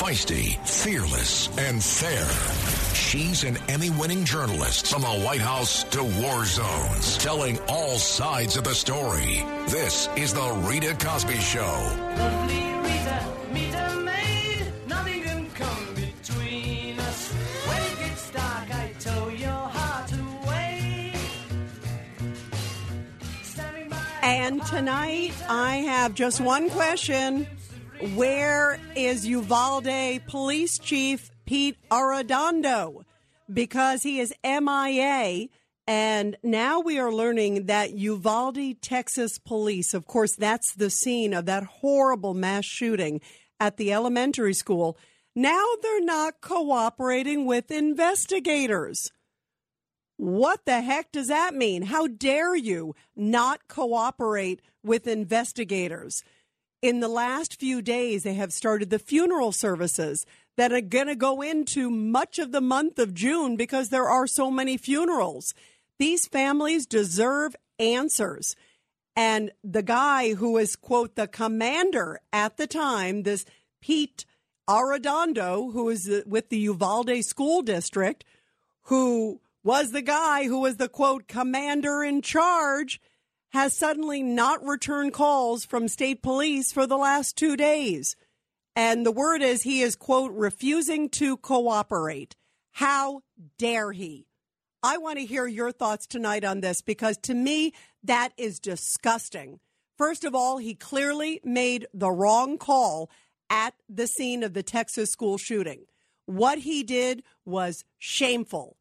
feisty, fearless, and fair. She's an Emmy winning journalist from the White House to war zones, telling all sides of the story. This is The Rita Cosby Show. Lovely Rita, meet a. Nothing can come between us. When it gets dark, I tow your heart away. And tonight, I have just one question. Where is Uvalde Police Chief Pete Arredondo? Because he is MIA. And now we are learning that Uvalde, Texas police, of course, that's the scene of that horrible mass shooting at the elementary school. Now they're not cooperating with investigators. What the heck does that mean? How dare you not cooperate with investigators? In the last few days, they have started the funeral services that are going to go into much of the month of June because there are so many funerals. These families deserve answers. And the guy who was, quote, the commander at the time, this Pete Arredondo, who is with the Uvalde School District, who was the guy who was the quote commander in charge, has suddenly not returned calls from state police for the last two days. And the word is he is quote refusing to cooperate. How dare he? I want to hear your thoughts tonight on this because to me, that is disgusting. First of all, he clearly made the wrong call at the scene of the Texas school shooting. What he did was shameful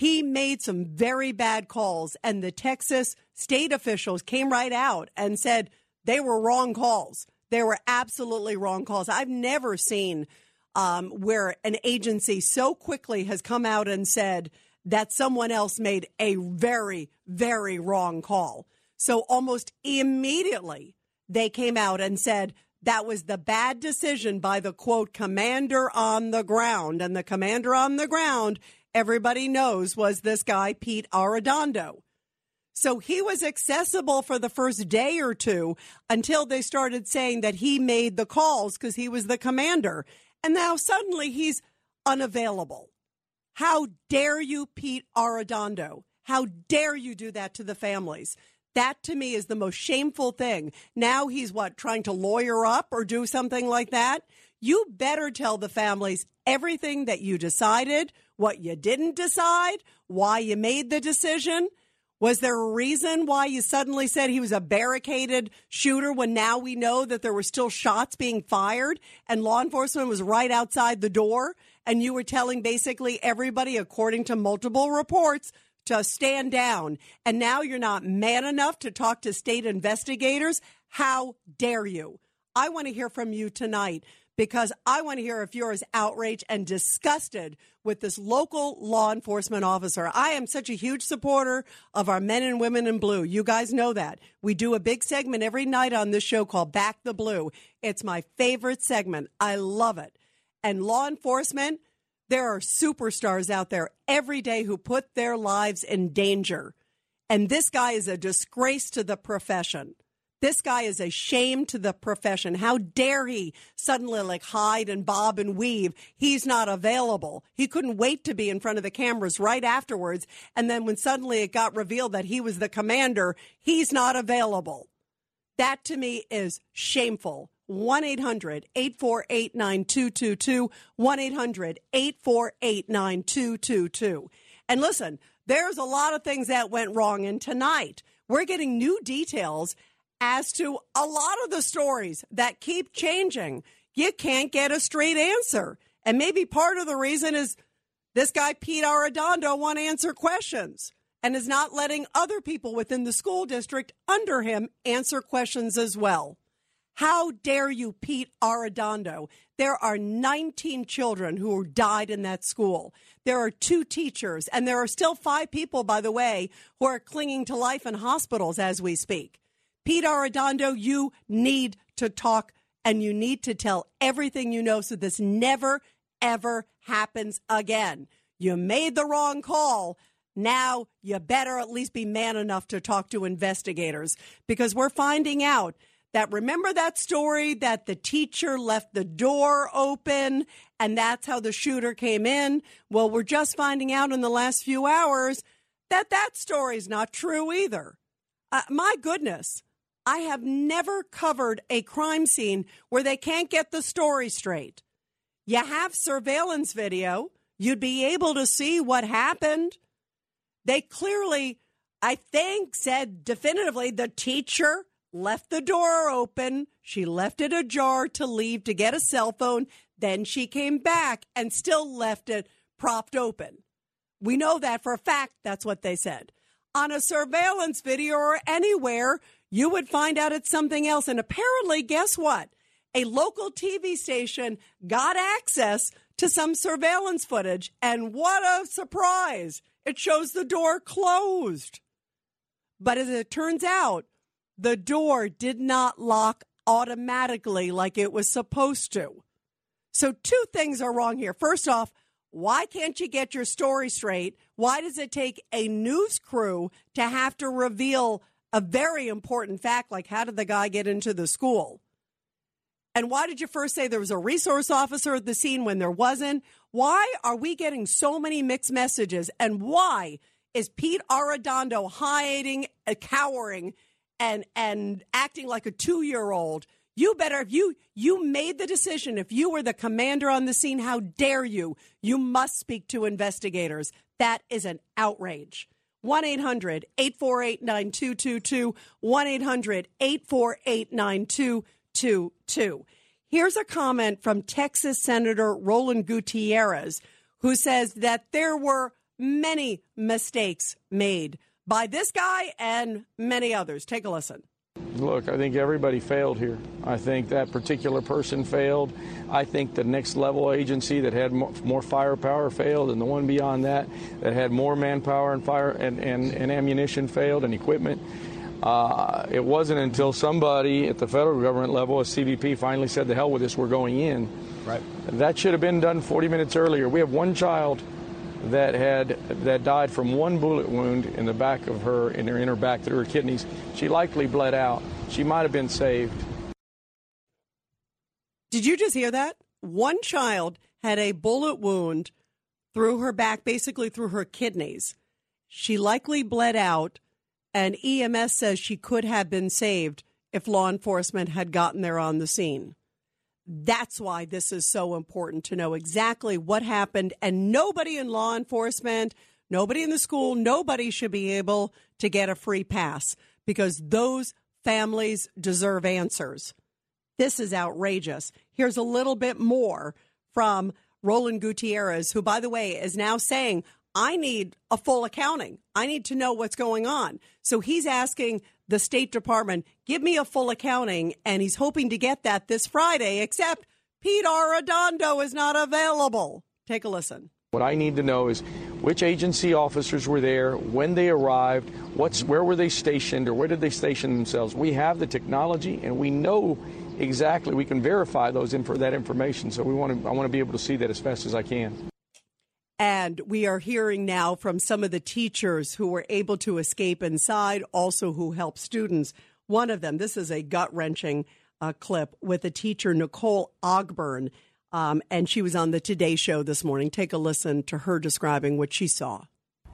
he made some very bad calls, and the Texas state officials came right out and said they were wrong calls. They were absolutely wrong calls. I've never seen um, where an agency so quickly has come out and said that someone else made a very, very wrong call. So almost immediately they came out and said that was the bad decision by the quote commander on the ground. And the commander on the ground everybody knows was this guy, Pete Arredondo. So he was accessible for the first day or two until they started saying that he made the calls because he was the commander. And now suddenly he's unavailable. How dare you, Pete Arredondo? How dare you do that to the families? That to me is the most shameful thing. Now he's what, trying to lawyer up or do something like that? You better tell the families everything that you decided, what you didn't decide, why you made the decision. Was there a reason why you suddenly said he was a barricaded shooter when now we know that there were still shots being fired and law enforcement was right outside the door? And you were telling basically everybody, according to multiple reports, to stand down. And now you're not man enough to talk to state investigators? How dare you? I want to hear from you tonight because I want to hear if you're as outraged and disgusted with this local law enforcement officer. I am such a huge supporter of our men and women in blue. You guys know that. We do a big segment every night on this show called Back the Blue. It's my favorite segment. I love it. And law enforcement, there are superstars out there every day who put their lives in danger. And this guy is a disgrace to the profession. This guy is a shame to the profession. How dare he suddenly like hide and bob and weave? He's not available. He couldn't wait to be in front of the cameras right afterwards. And then when suddenly it got revealed that he was the commander, he's not available. That to me is shameful. 1 800 848 9222. 1 800 848 9222. And listen, there's a lot of things that went wrong. And tonight, we're getting new details as to a lot of the stories that keep changing. You can't get a straight answer. And maybe part of the reason is this guy, Pete Arredondo, won't answer questions and is not letting other people within the school district under him answer questions as well. How dare you, Pete Arredondo? There are 19 children who died in that school. There are two teachers, and there are still five people, by the way, who are clinging to life in hospitals as we speak. Pete Arredondo, you need to talk and you need to tell everything you know so this never, ever happens again. You made the wrong call. Now you better at least be man enough to talk to investigators because we're finding out that remember that story that the teacher left the door open and that's how the shooter came in? Well, we're just finding out in the last few hours that that story's not true either. Uh, my goodness, I have never covered a crime scene where they can't get the story straight. You have surveillance video, you'd be able to see what happened. They clearly, I think, said definitively the teacher left the door open. She left it ajar to leave to get a cell phone. Then she came back and still left it propped open. We know that for a fact. That's what they said. On a surveillance video or anywhere, you would find out it's something else. And apparently, guess what? A local TV station got access to some surveillance footage. And what a surprise! It shows the door closed. But as it turns out, the door did not lock automatically like it was supposed to. So, two things are wrong here. First off, why can't you get your story straight? Why does it take a news crew to have to reveal a very important fact like how did the guy get into the school? And why did you first say there was a resource officer at the scene when there wasn't? Why are we getting so many mixed messages? And why is Pete Arredondo hiding, uh, cowering, and and acting like a two year old? You better if you you made the decision. If you were the commander on the scene, how dare you? You must speak to investigators. That is an outrage. 1 800 848 9222. 1 800 848 9222. Here's a comment from Texas Senator Roland Gutierrez, who says that there were many mistakes made by this guy and many others. Take a listen. Look, I think everybody failed here. I think that particular person failed. I think the next level agency that had more firepower failed, and the one beyond that that had more manpower and fire and, and, and ammunition failed and equipment. Uh, it wasn't until somebody at the federal government level, a CBP, finally said, "The hell with this, we're going in." Right. That should have been done 40 minutes earlier. We have one child that had that died from one bullet wound in the back of her in her inner back through her kidneys. She likely bled out. She might have been saved. Did you just hear that? One child had a bullet wound through her back, basically through her kidneys. She likely bled out, and EMS says she could have been saved if law enforcement had gotten there on the scene. That's why this is so important to know exactly what happened. And nobody in law enforcement, nobody in the school, nobody should be able to get a free pass because those families deserve answers. This is outrageous. Here's a little bit more from Roland Gutierrez, who, by the way, is now saying, I need a full accounting. I need to know what's going on. So he's asking the State Department, give me a full accounting, and he's hoping to get that this Friday, except Pete Arredondo is not available. Take a listen. What I need to know is which agency officers were there, when they arrived, what's where were they stationed, or where did they station themselves. We have the technology, and we know exactly. We can verify those info, that information. So we want to. I want to be able to see that as fast as I can. And we are hearing now from some of the teachers who were able to escape inside, also who help students. One of them, this is a gut wrenching uh, clip with a teacher, Nicole Ogburn. Um, and she was on the Today Show this morning. Take a listen to her describing what she saw.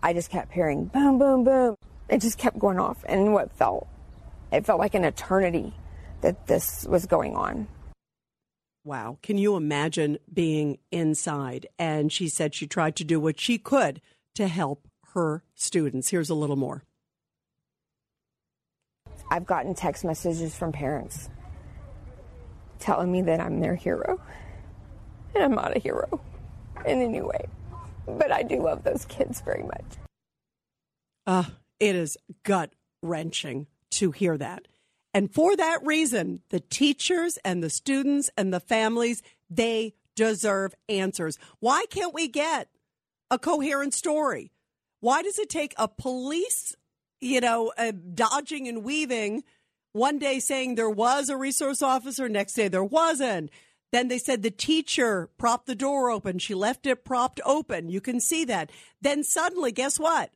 I just kept hearing boom, boom, boom. It just kept going off. And what felt, it felt like an eternity that this was going on. Wow. Can you imagine being inside? And she said she tried to do what she could to help her students. Here's a little more. I've gotten text messages from parents telling me that I'm their hero. And I'm not a hero in any way. But I do love those kids very much. Uh, it is gut wrenching to hear that. And for that reason, the teachers and the students and the families, they deserve answers. Why can't we get a coherent story? Why does it take a police, you know, uh, dodging and weaving, one day saying there was a resource officer, next day there wasn't? Then they said the teacher propped the door open. She left it propped open. You can see that. Then suddenly, guess what?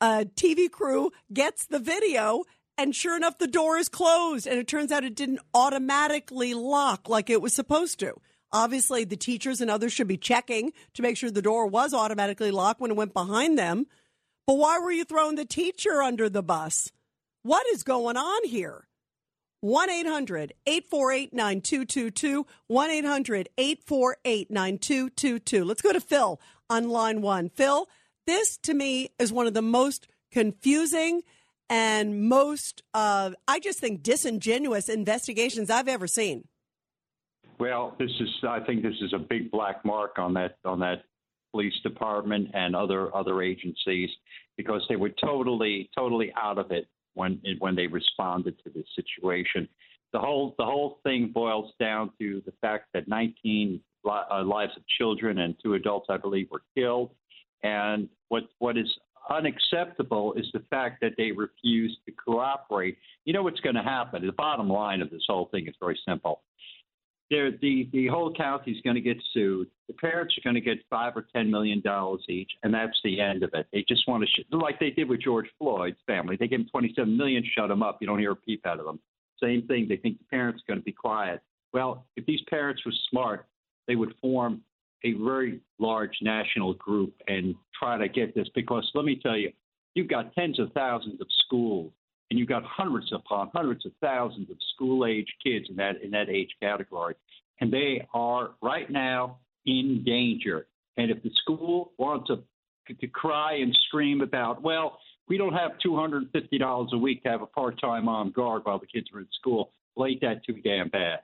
A TV crew gets the video And sure enough, the door is closed. And it turns out it didn't automatically lock like it was supposed to. Obviously, the teachers and others should be checking to make sure the door was automatically locked when it went behind them. But why were you throwing the teacher under the bus? What is going on here? 1 800 848 9222. 1 800 848 9222. Let's go to Phil on line one. Phil, this to me is one of the most confusing and most, uh, I just think, disingenuous investigations I've ever seen. Well, this is, I think this is a big black mark on that, on that police department and other, other agencies because they were totally, totally out of it when, when they responded to this situation. The whole, the whole thing boils down to the fact that 19 uh, lives of children and two adults, I believe, were killed. And what, what is unacceptable is the fact that they refuse to cooperate. You know what's going to happen? The bottom line of this whole thing is very simple. They're, the the whole county is going to get sued. The parents are going to get five or ten million dollars each, and that's the end of it. They just want to, sh- like they did with George Floyd's family. They gave him twenty-seven million, shut him up. You don't hear a peep out of them. Same thing. They think the parents are going to be quiet. Well, if these parents were smart, they would form a very large national group and try to get this because let me tell you, you've got tens of thousands of schools and you've got hundreds upon hundreds of thousands of school age kids in that in that age category. And they are right now in danger. And if the school wants to to cry and scream about, well, we don't have two hundred and fifty dollars a week to have a part time armed guard while the kids are in school, ain't that too damn bad?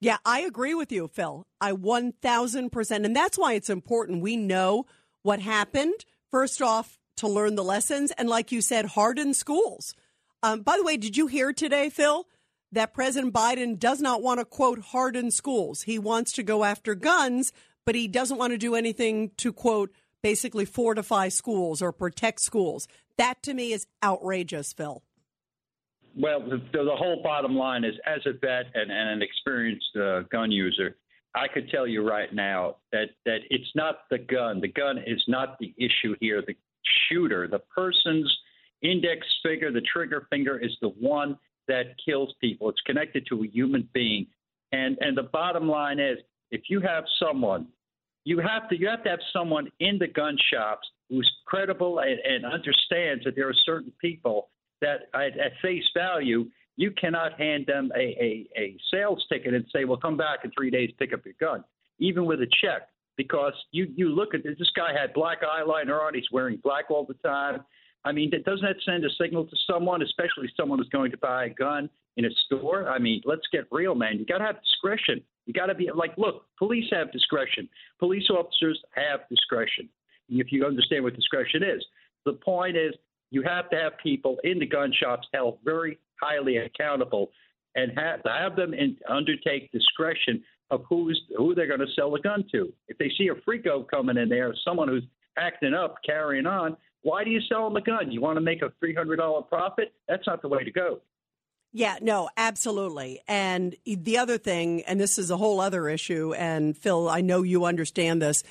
Yeah, I agree with you, Phil. I 1000%. And that's why it's important we know what happened, first off, to learn the lessons. And like you said, harden schools. Um, by the way, did you hear today, Phil, that President Biden does not want to, quote, harden schools? He wants to go after guns, but he doesn't want to do anything to, quote, basically fortify schools or protect schools. That to me is outrageous, Phil. Well, the, the whole bottom line is, as a vet and, and an experienced uh, gun user, I could tell you right now that that it's not the gun. The gun is not the issue here. The shooter, the person's index finger, the trigger finger, is the one that kills people. It's connected to a human being, and and the bottom line is, if you have someone, you have to you have to have someone in the gun shops who's credible and, and understands that there are certain people that at, at face value, you cannot hand them a, a, a sales ticket and say, well, come back in three days, pick up your gun, even with a check. Because you, you look at this this guy had black eyeliner on, he's wearing black all the time. I mean, doesn't that send a signal to someone, especially someone who's going to buy a gun in a store? I mean, let's get real, man. You got to have discretion. You got to be like, look, police have discretion. Police officers have discretion. If you understand what discretion is, the point is you have to have people in the gun shops held very highly accountable and have, have them in, undertake discretion of who's who they're going to sell the gun to. If they see a freako coming in there, someone who's acting up, carrying on, why do you sell them a gun? You want to make a three hundred dollar profit? That's not the way to go. Yeah, no, absolutely. And the other thing, and this is a whole other issue, and Phil, I know you understand this,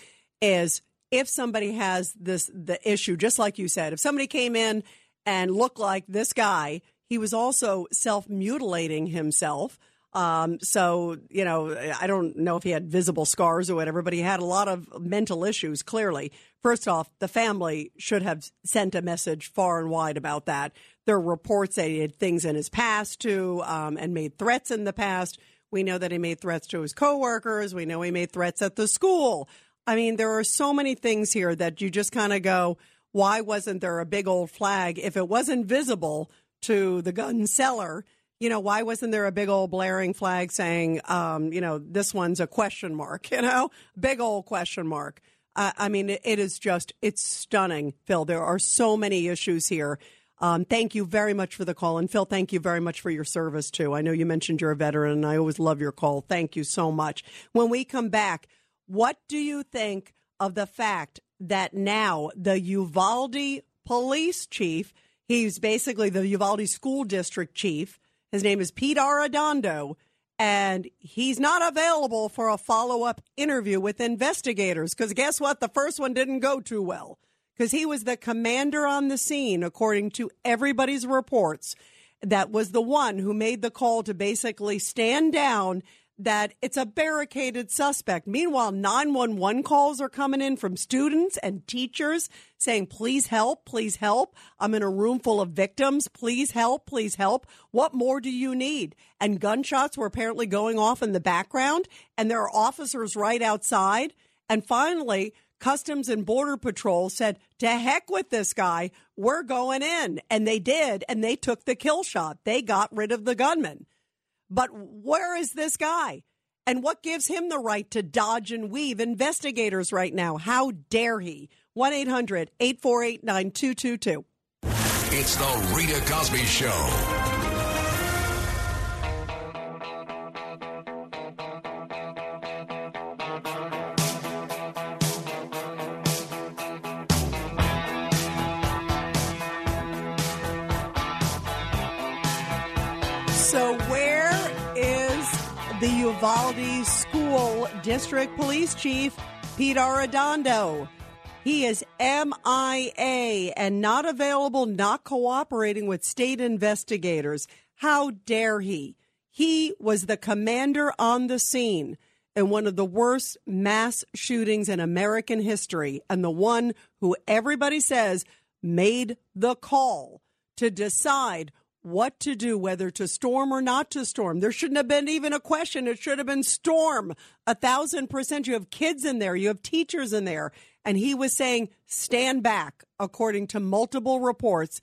is if somebody has this the issue, just like you said, if somebody came in and looked like this guy, he was also self mutilating himself. Um, so, you know, I don't know if he had visible scars or whatever, but he had a lot of mental issues, clearly. First off, the family should have sent a message far and wide about that. There are reports that he had things in his past too, um, and made threats in the past. We know that he made threats to his coworkers. We know he made threats at the school. I mean, there are so many things here that you just kind of go, why wasn't there a big old flag? If it wasn't visible to the gun seller, you know, why wasn't there a big old blaring flag saying, um, you know, this one's a question mark, you know, big old question mark? Uh, I mean, it, it is just, it's stunning, Phil. There are so many issues here. Um, thank you very much for the call. And Phil, thank you very much for your service, too. I know you mentioned you're a veteran, and I always love your call. Thank you so much. When we come back, what do you think of the fact that now the Uvalde police chief, he's basically the Uvalde school district chief, his name is Pete Arredondo, and he's not available for a follow up interview with investigators because guess what? The first one didn't go too well because he was the commander on the scene, according to everybody's reports. That was the one who made the call to basically stand down that it's a barricaded suspect. Meanwhile, 911 calls are coming in from students and teachers saying, please help, please help. I'm in a room full of victims. Please help, please help. What more do you need? And gunshots were apparently going off in the background, and there are officers right outside. And finally, Customs and Border Patrol said, to heck with this guy. We're going in. And they did, and they took the kill shot. They got rid of the gunman. But where is this guy? And what gives him the right to dodge and weave investigators right now? How dare he? 1 800 848 9222. It's the Rita Cosby Show. Uvalde School District Police Chief, Pete Arredondo? He is MIA and not available, not cooperating with state investigators. How dare he? He was the commander on the scene in one of the worst mass shootings in American history, and the one who everybody says made the call to decide what to do, whether to storm or not to storm. There shouldn't have been even a question. It should have been storm. A thousand percent. You have kids in there, you have teachers in there. And he was saying, stand back, according to multiple reports.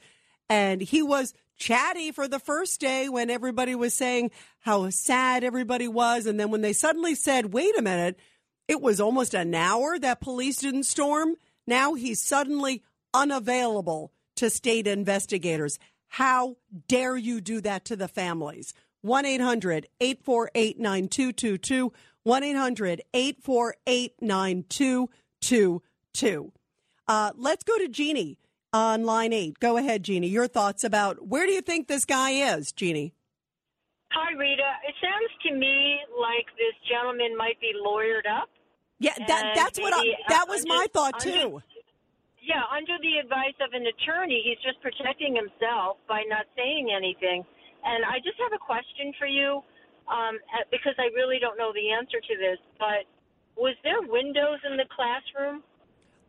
And he was chatty for the first day when everybody was saying how sad everybody was. And then when they suddenly said, wait a minute, it was almost an hour that police didn't storm. Now he's suddenly unavailable to state investigators. How dare you do that to the families? 1 800 848 9222. 1 800 848 9222. Uh, let's go to Jeannie on line eight. Go ahead, Jeannie. Your thoughts about where do you think this guy is, Jeannie? Hi, Rita. It sounds to me like this gentleman might be lawyered up. Yeah, that that's what I, uh, that was under- my thought under- too. Yeah, under the advice of an attorney, he's just protecting himself by not saying anything. And I just have a question for you, um, because I really don't know the answer to this. But was there windows in the classroom?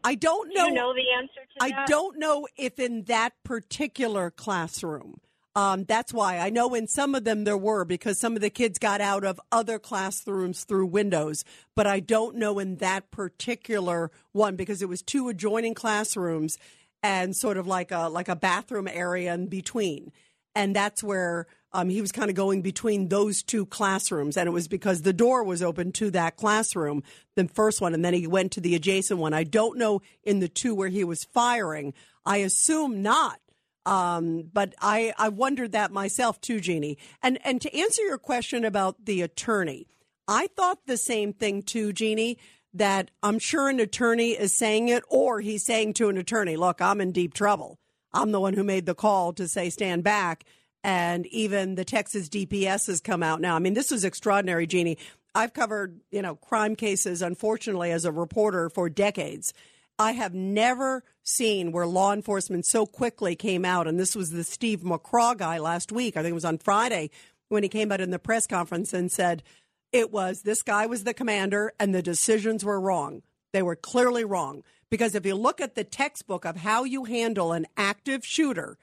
I don't Do know. you know the answer to I that? don't know if in that particular classroom. Um, that's why I know in some of them there were because some of the kids got out of other classrooms through windows, but I don't know in that particular one because it was two adjoining classrooms and sort of like a like a bathroom area in between, and that's where um, he was kind of going between those two classrooms, and it was because the door was open to that classroom, the first one, and then he went to the adjacent one. I don't know in the two where he was firing. I assume not. Um, but I, I wondered that myself too, Jeannie. And and to answer your question about the attorney, I thought the same thing too, Jeannie. That I'm sure an attorney is saying it, or he's saying to an attorney, "Look, I'm in deep trouble. I'm the one who made the call to say stand back." And even the Texas DPS has come out now. I mean, this is extraordinary, Jeannie. I've covered you know crime cases, unfortunately, as a reporter for decades. I have never seen where law enforcement so quickly came out, and this was the Steve McCraw guy last week. I think it was on Friday when he came out in the press conference and said it was this guy was the commander and the decisions were wrong. They were clearly wrong. Because if you look at the textbook of how you handle an active shooter,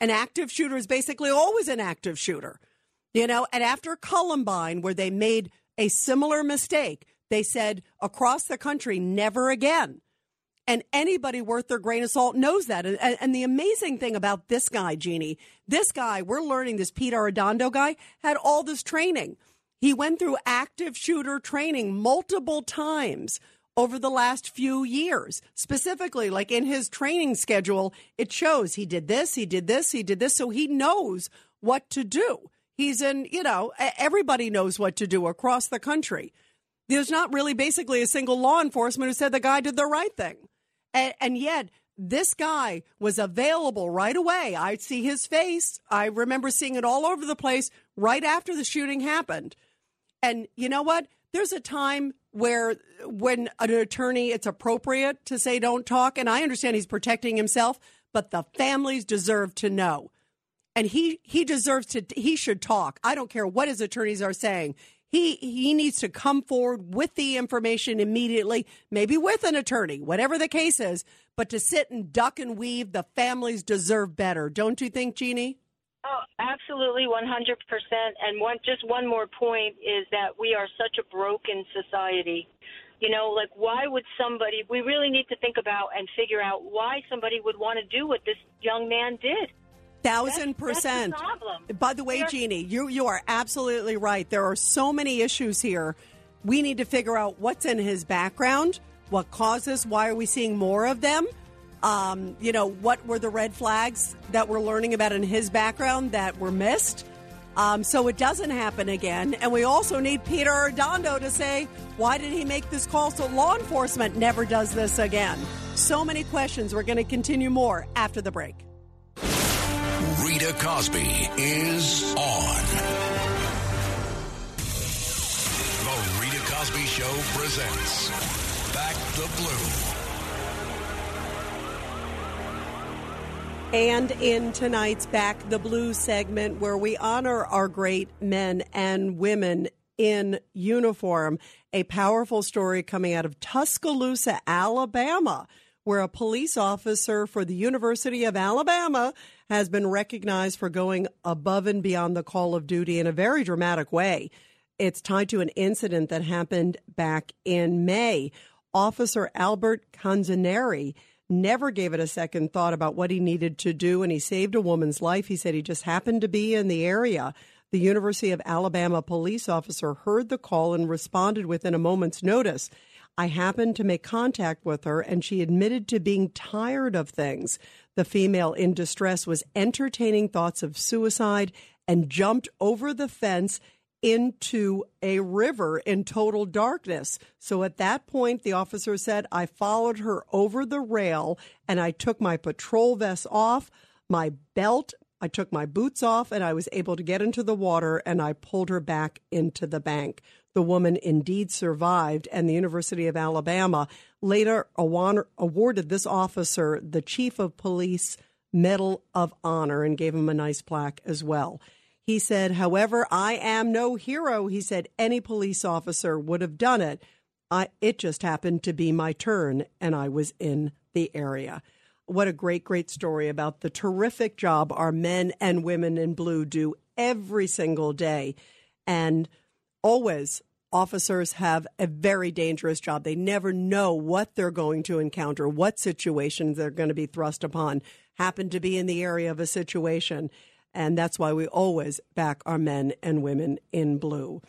an active shooter is basically always an active shooter. You know, and after Columbine, where they made a similar mistake, they said across the country, never again. And anybody worth their grain of salt knows that. And, and, the amazing thing about this guy, Jeannie, this guy, we're learning this Pete Arredondo guy had all this training. He went through active shooter training multiple times over the last few years. Specifically, like in his training schedule, it shows he did this, he did this, he did this. So he knows what to do. He's in, you know, everybody knows what to do across the country. There's not really basically a single law enforcement who said the guy did the right thing. And, and yet, this guy was available right away. I'd see his face. I remember seeing it all over the place right after the shooting happened. And you know what? There's a time where when an attorney it's appropriate to say don't talk and I understand he's protecting himself, but the families deserve to know. And he he deserves to he should talk. I don't care what his attorneys are saying. He he needs to come forward with the information immediately, maybe with an attorney, whatever the case is, but to sit and duck and weave, the families deserve better. Don't you think, Jeannie? Oh, absolutely, 100%. And one, just one more point is that we are such a broken society. You know, like why would somebody? We really need to think about and figure out why somebody would want to do what this young man did. Thousand That's- that's the percent. By the way, Jeannie, you you are absolutely right. There are so many issues here. We need to figure out what's in his background, what causes, why are we seeing more of them? Um, you know, what were the red flags that we're learning about in his background that were missed? Um, so it doesn't happen again. And we also need Peter Arredondo to say, why did he make this call so law enforcement never does this again? So many questions. We're going to continue more after the break. Rita Cosby is on. The Rita Cosby Show presents Back the Blue. And in tonight's Back the Blue segment, where we honor our great men and women in uniform, a powerful story coming out of Tuscaloosa, Alabama, where a police officer for the University of Alabama has been recognized for going above and beyond the call of duty in a very dramatic way. It's tied to an incident that happened back in May. Officer Albert Canzaneri never gave it a second thought about what he needed to do, and he saved a woman's life. He said he just happened to be in the area. The University of Alabama police officer heard the call and responded within a moment's notice. I happened to make contact with her, and she admitted to being tired of things. The female in distress was entertaining thoughts of suicide and jumped over the fence into a river in total darkness. So at that point, the officer said, I followed her over the rail and I took my patrol vest off, my belt, I took my boots off, and I was able to get into the water and I pulled her back into the bank. The woman indeed survived, and the University of Alabama later awarded this officer the Chief of Police Medal of Honor and gave him a nice plaque as well. He said, however, I am no hero. He said any police officer would have done it. I, it just happened to be my turn, and I was in the area. What a great, great story about the terrific job our men and women in blue do every single day. And always, officers have a very dangerous job. They never know what they're going to encounter, what situations they're going to be thrust upon, happen to be in the area of a situation. And that's why we always back our men and women in blue.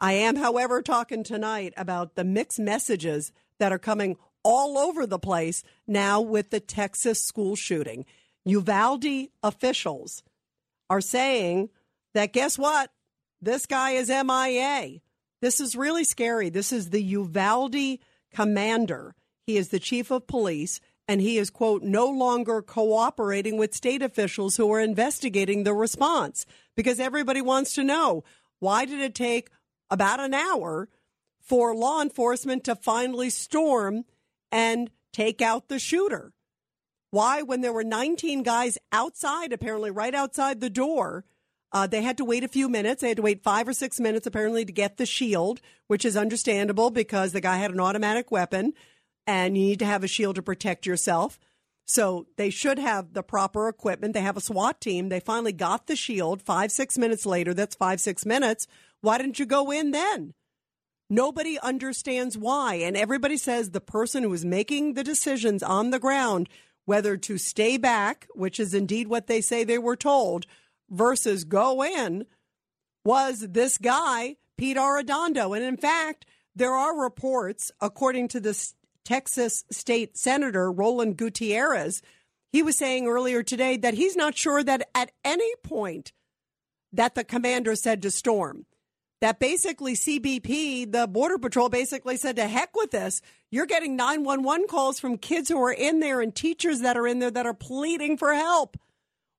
I am, however, talking tonight about the mixed messages that are coming all over the place now with the Texas school shooting. Uvalde officials are saying that guess what? This guy is MIA. This is really scary. This is the Uvalde commander. He is the chief of police, and he is, quote, no longer cooperating with state officials who are investigating the response because everybody wants to know why did it take about an hour for law enforcement to finally storm and take out the shooter? Why, when there were 19 guys outside, apparently right outside the door, uh, they had to wait a few minutes. They had to wait five or six minutes, apparently, to get the shield, which is understandable because the guy had an automatic weapon and you need to have a shield to protect yourself. So they should have the proper equipment. They have a SWAT team. They finally got the shield five, six minutes later. That's five, six minutes. Why didn't you go in then? Nobody understands why. And everybody says the person who was making the decisions on the ground, whether to stay back, which is indeed what they say they were told, versus go in, was this guy, Pete Arredondo. And in fact, there are reports, according to this Texas state senator, Roland Gutierrez, he was saying earlier today that he's not sure that at any point that the commander said to storm that basically CBP, the Border Patrol, basically said to heck with this. You're getting 911 calls from kids who are in there and teachers that are in there that are pleading for help.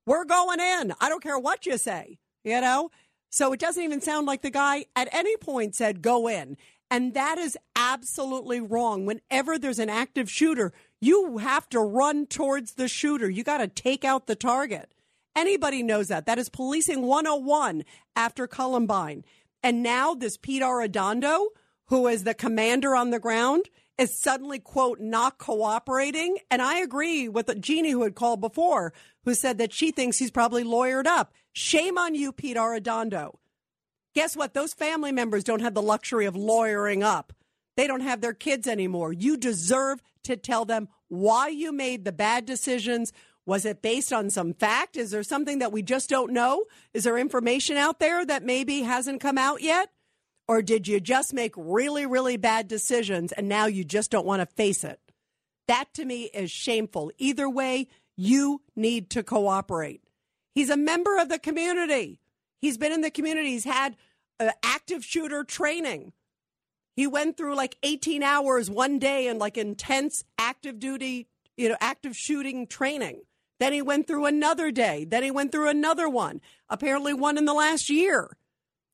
We're going in. I don't care what you say, you know? So it doesn't even sound like the guy at any point said go in. And that is absolutely wrong. Whenever there's an active shooter, you have to run towards the shooter. You got to take out the target. Anybody knows that. That is policing 101 after Columbine. And now this Pete Arredondo, who is the commander on the ground, is suddenly, quote, not cooperating. And I agree with the Jeannie who had called before, who said that she thinks he's probably lawyered up. Shame on you, Pete Arredondo. Guess what? Those family members don't have the luxury of lawyering up. They don't have their kids anymore. You deserve to tell them why you made the bad decisions. Was it based on some fact? Is there something that we just don't know? Is there information out there that maybe hasn't come out yet? Or did you just make really, really bad decisions and now you just don't want to face it? That to me is shameful. Either way, you need to cooperate. He's a member of the community. He's been in the community. He's had uh, active shooter training. He went through like 18 hours one day in like intense active duty, you know, active shooting training. Then he went through another day. Then he went through another one, apparently one in the last year.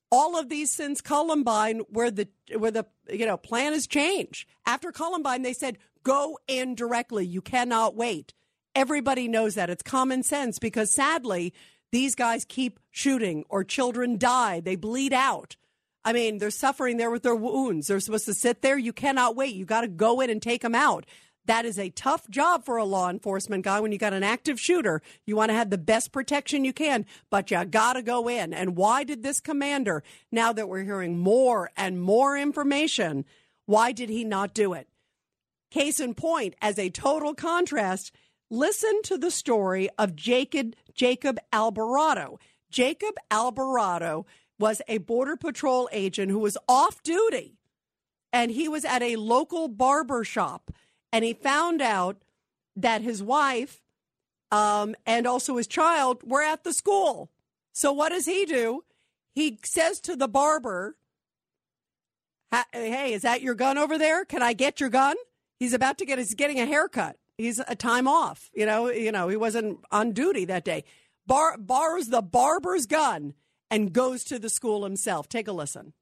All of these since Columbine, where the where the you know plan has changed. After Columbine, they said go in directly. You cannot wait. Everybody knows that. It's common sense because sadly, these guys keep shooting or children die. They bleed out. I mean, they're suffering there with their wounds. They're supposed to sit there. You cannot wait. You got to go in and take them out. That is a tough job for a law enforcement guy when you got an active shooter. You want to have the best protection you can, but you got to go in. And why did this commander, now that we're hearing more and more information, why did he not do it? Case in point, as a total contrast, listen to the story of Jacob Jacob Albarado. Jacob Albarado was a border patrol agent who was off duty and he was at a local barber shop and he found out that his wife um, and also his child were at the school. So what does he do? He says to the barber, "Hey, is that your gun over there? Can I get your gun?" He's about to get he's getting a haircut he's a time off. You know, you know, he wasn't on duty that day. Bar, borrows the barber's gun and goes to the school himself. Take a listen.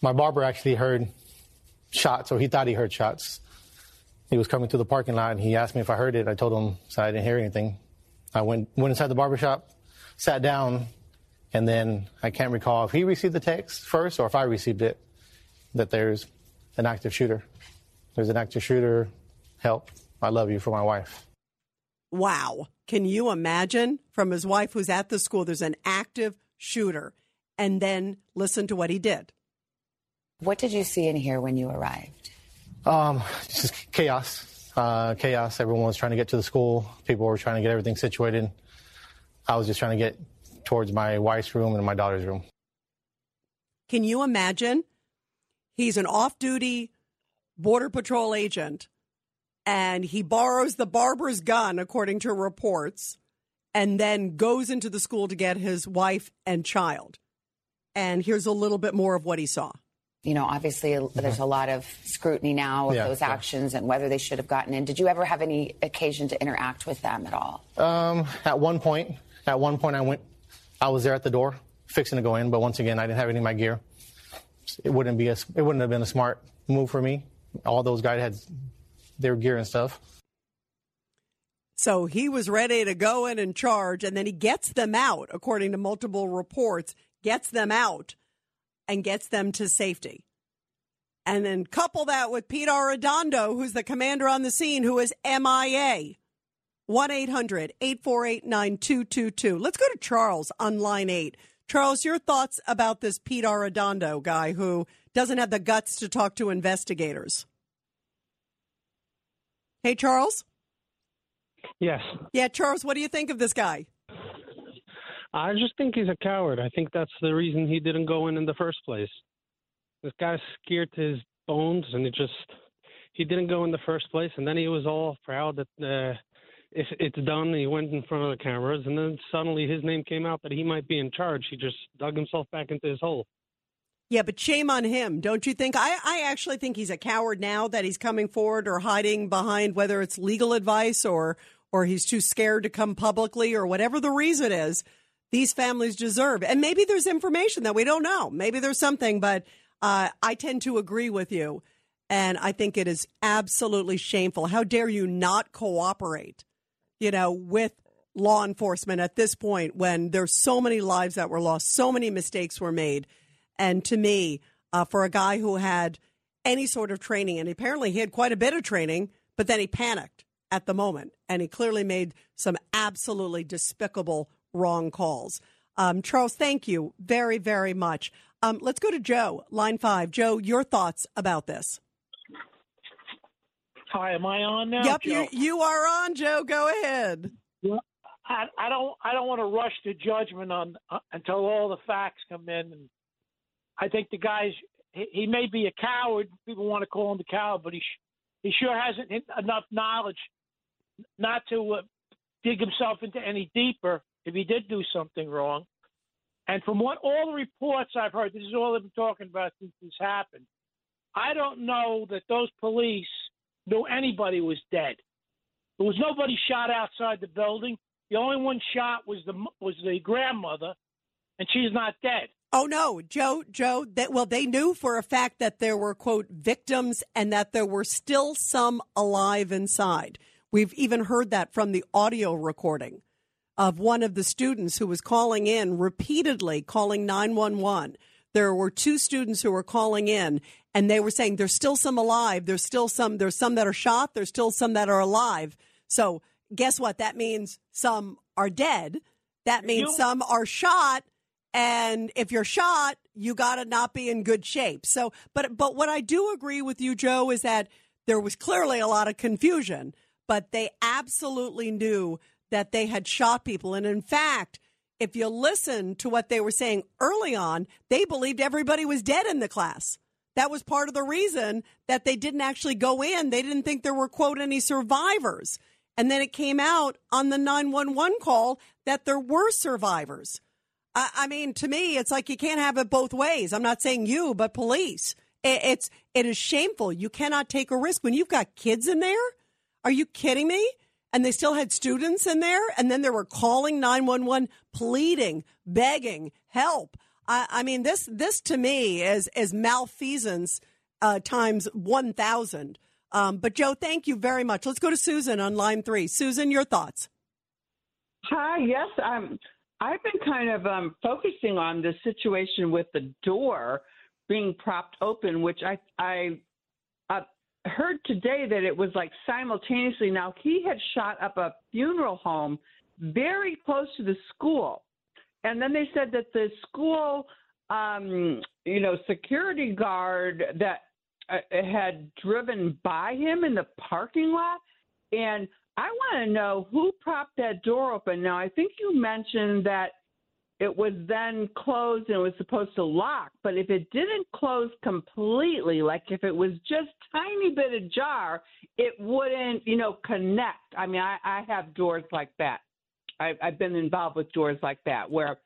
My barber actually heard shots, or he thought he heard shots. He was coming through the parking lot and he asked me if I heard it. I told him so I didn't hear anything. I went went inside the barber shop, sat down, and then I can't recall if he received the text first or if I received it that there's an active shooter. There's an active shooter. Help. I love you for my wife. Wow. Can you imagine from his wife who's at the school, there's an active shooter, and then listen to what he did. What did you see and hear when you arrived? Um, just chaos. Uh, chaos. Everyone was trying to get to the school. People were trying to get everything situated. I was just trying to get towards my wife's room and my daughter's room. Can you imagine? He's an off duty Border Patrol agent and he borrows the barber's gun, according to reports, and then goes into the school to get his wife and child. And here's a little bit more of what he saw. You know, obviously, mm-hmm. there's a lot of scrutiny now of yeah, those actions yeah. and whether they should have gotten in. Did you ever have any occasion to interact with them at all? Um, at one point, at one point, I went, I was there at the door, fixing to go in, but once again, I didn't have any of my gear. It wouldn't be a, it wouldn't have been a smart move for me. All those guys had their gear and stuff. So he was ready to go in and charge, and then he gets them out, according to multiple reports, gets them out and gets them to safety. And then couple that with Pete Arredondo, who's the commander on the scene, who is MIA. 1 800 848 9222. Let's go to Charles on line eight. Charles, your thoughts about this Pete Arredondo guy who doesn't have the guts to talk to investigators? Hey, Charles? Yes. Yeah, Charles, what do you think of this guy? I just think he's a coward. I think that's the reason he didn't go in in the first place. This guy's scared to his bones, and he just he didn't go in the first place. And then he was all proud that uh, if it's done, he went in front of the cameras, and then suddenly his name came out that he might be in charge. He just dug himself back into his hole. Yeah, but shame on him, don't you think? I, I actually think he's a coward now that he's coming forward or hiding behind whether it's legal advice or or he's too scared to come publicly or whatever the reason is. These families deserve, and maybe there's information that we don't know. Maybe there's something, but Uh, I tend to agree with you, and I think it is absolutely shameful. How dare you not cooperate, you know, with law enforcement at this point when there's so many lives that were lost, so many mistakes were made. And to me, uh, for a guy who had any sort of training, and apparently he had quite a bit of training, but then he panicked at the moment, and he clearly made some absolutely despicable wrong calls. Um, Charles, thank you very, very much. Um, let's go to Joe, line five. Joe, your thoughts about this? Hi, am I on now? Yep, Joe? you, you are on, Joe. Go ahead. Well, I, I don't. I don't want to rush to judgment on uh, until all the facts come in. And I think the guy's. He, he may be a coward. People want to call him a coward, but he sh- he sure hasn't enough knowledge not to uh, dig himself into any deeper if he did do something wrong. And from what all the reports I've heard, this is all I've been talking about since this happened. I don't know that those police knew anybody was dead. There was nobody shot outside the building. The only one shot was the was the grandmother, and she's not dead. Oh no, Joe, Joe. That well, they knew for a fact that there were quote victims and that there were still some alive inside. We've even heard that from the audio recording of one of the students who was calling in repeatedly, calling 911. There were two students who were calling in and they were saying there's still some alive. There's still some, there's some that are shot. There's still some that are alive. So guess what? That means some are dead. That means You- some are shot. And if you're shot, you got to not be in good shape. So, but, but what I do agree with you, Joe, is that there was clearly a lot of confusion, but they absolutely knew that they had shot people. And in fact, if you listen to what they were saying early on, they believed everybody was dead in the class. That was part of the reason that they didn't actually go in. They didn't think there were, quote, any survivors. And then it came out on the 911 call that there were survivors. I, I mean, to me, it's like you can't have it both ways. I'm not saying you, but police. It, it's it is shameful. You cannot take a risk when you've got kids in there. Are you kidding me? And they still had students in there, and then they were calling 911, pleading, begging, help. I, I mean, this this to me is is malfeasance uh, times 1,000. Um, but Joe, thank you very much. Let's go to Susan on line three. Susan, your thoughts? Hi, yes, I'm. I've been kind of um, focusing on the situation with the door being propped open, which I I heard today that it was like simultaneously. Now he had shot up a funeral home very close to the school, and then they said that the school, um, you know, security guard that uh, had driven by him in the parking lot, and I want to know who propped that door open. Now, I think you mentioned that it was then closed and it was supposed to lock, but if it didn't close completely, like if it was just tiny bit ajar, it wouldn't, you know, connect. I mean, I, I have doors like that. I, I've been involved with doors like that where,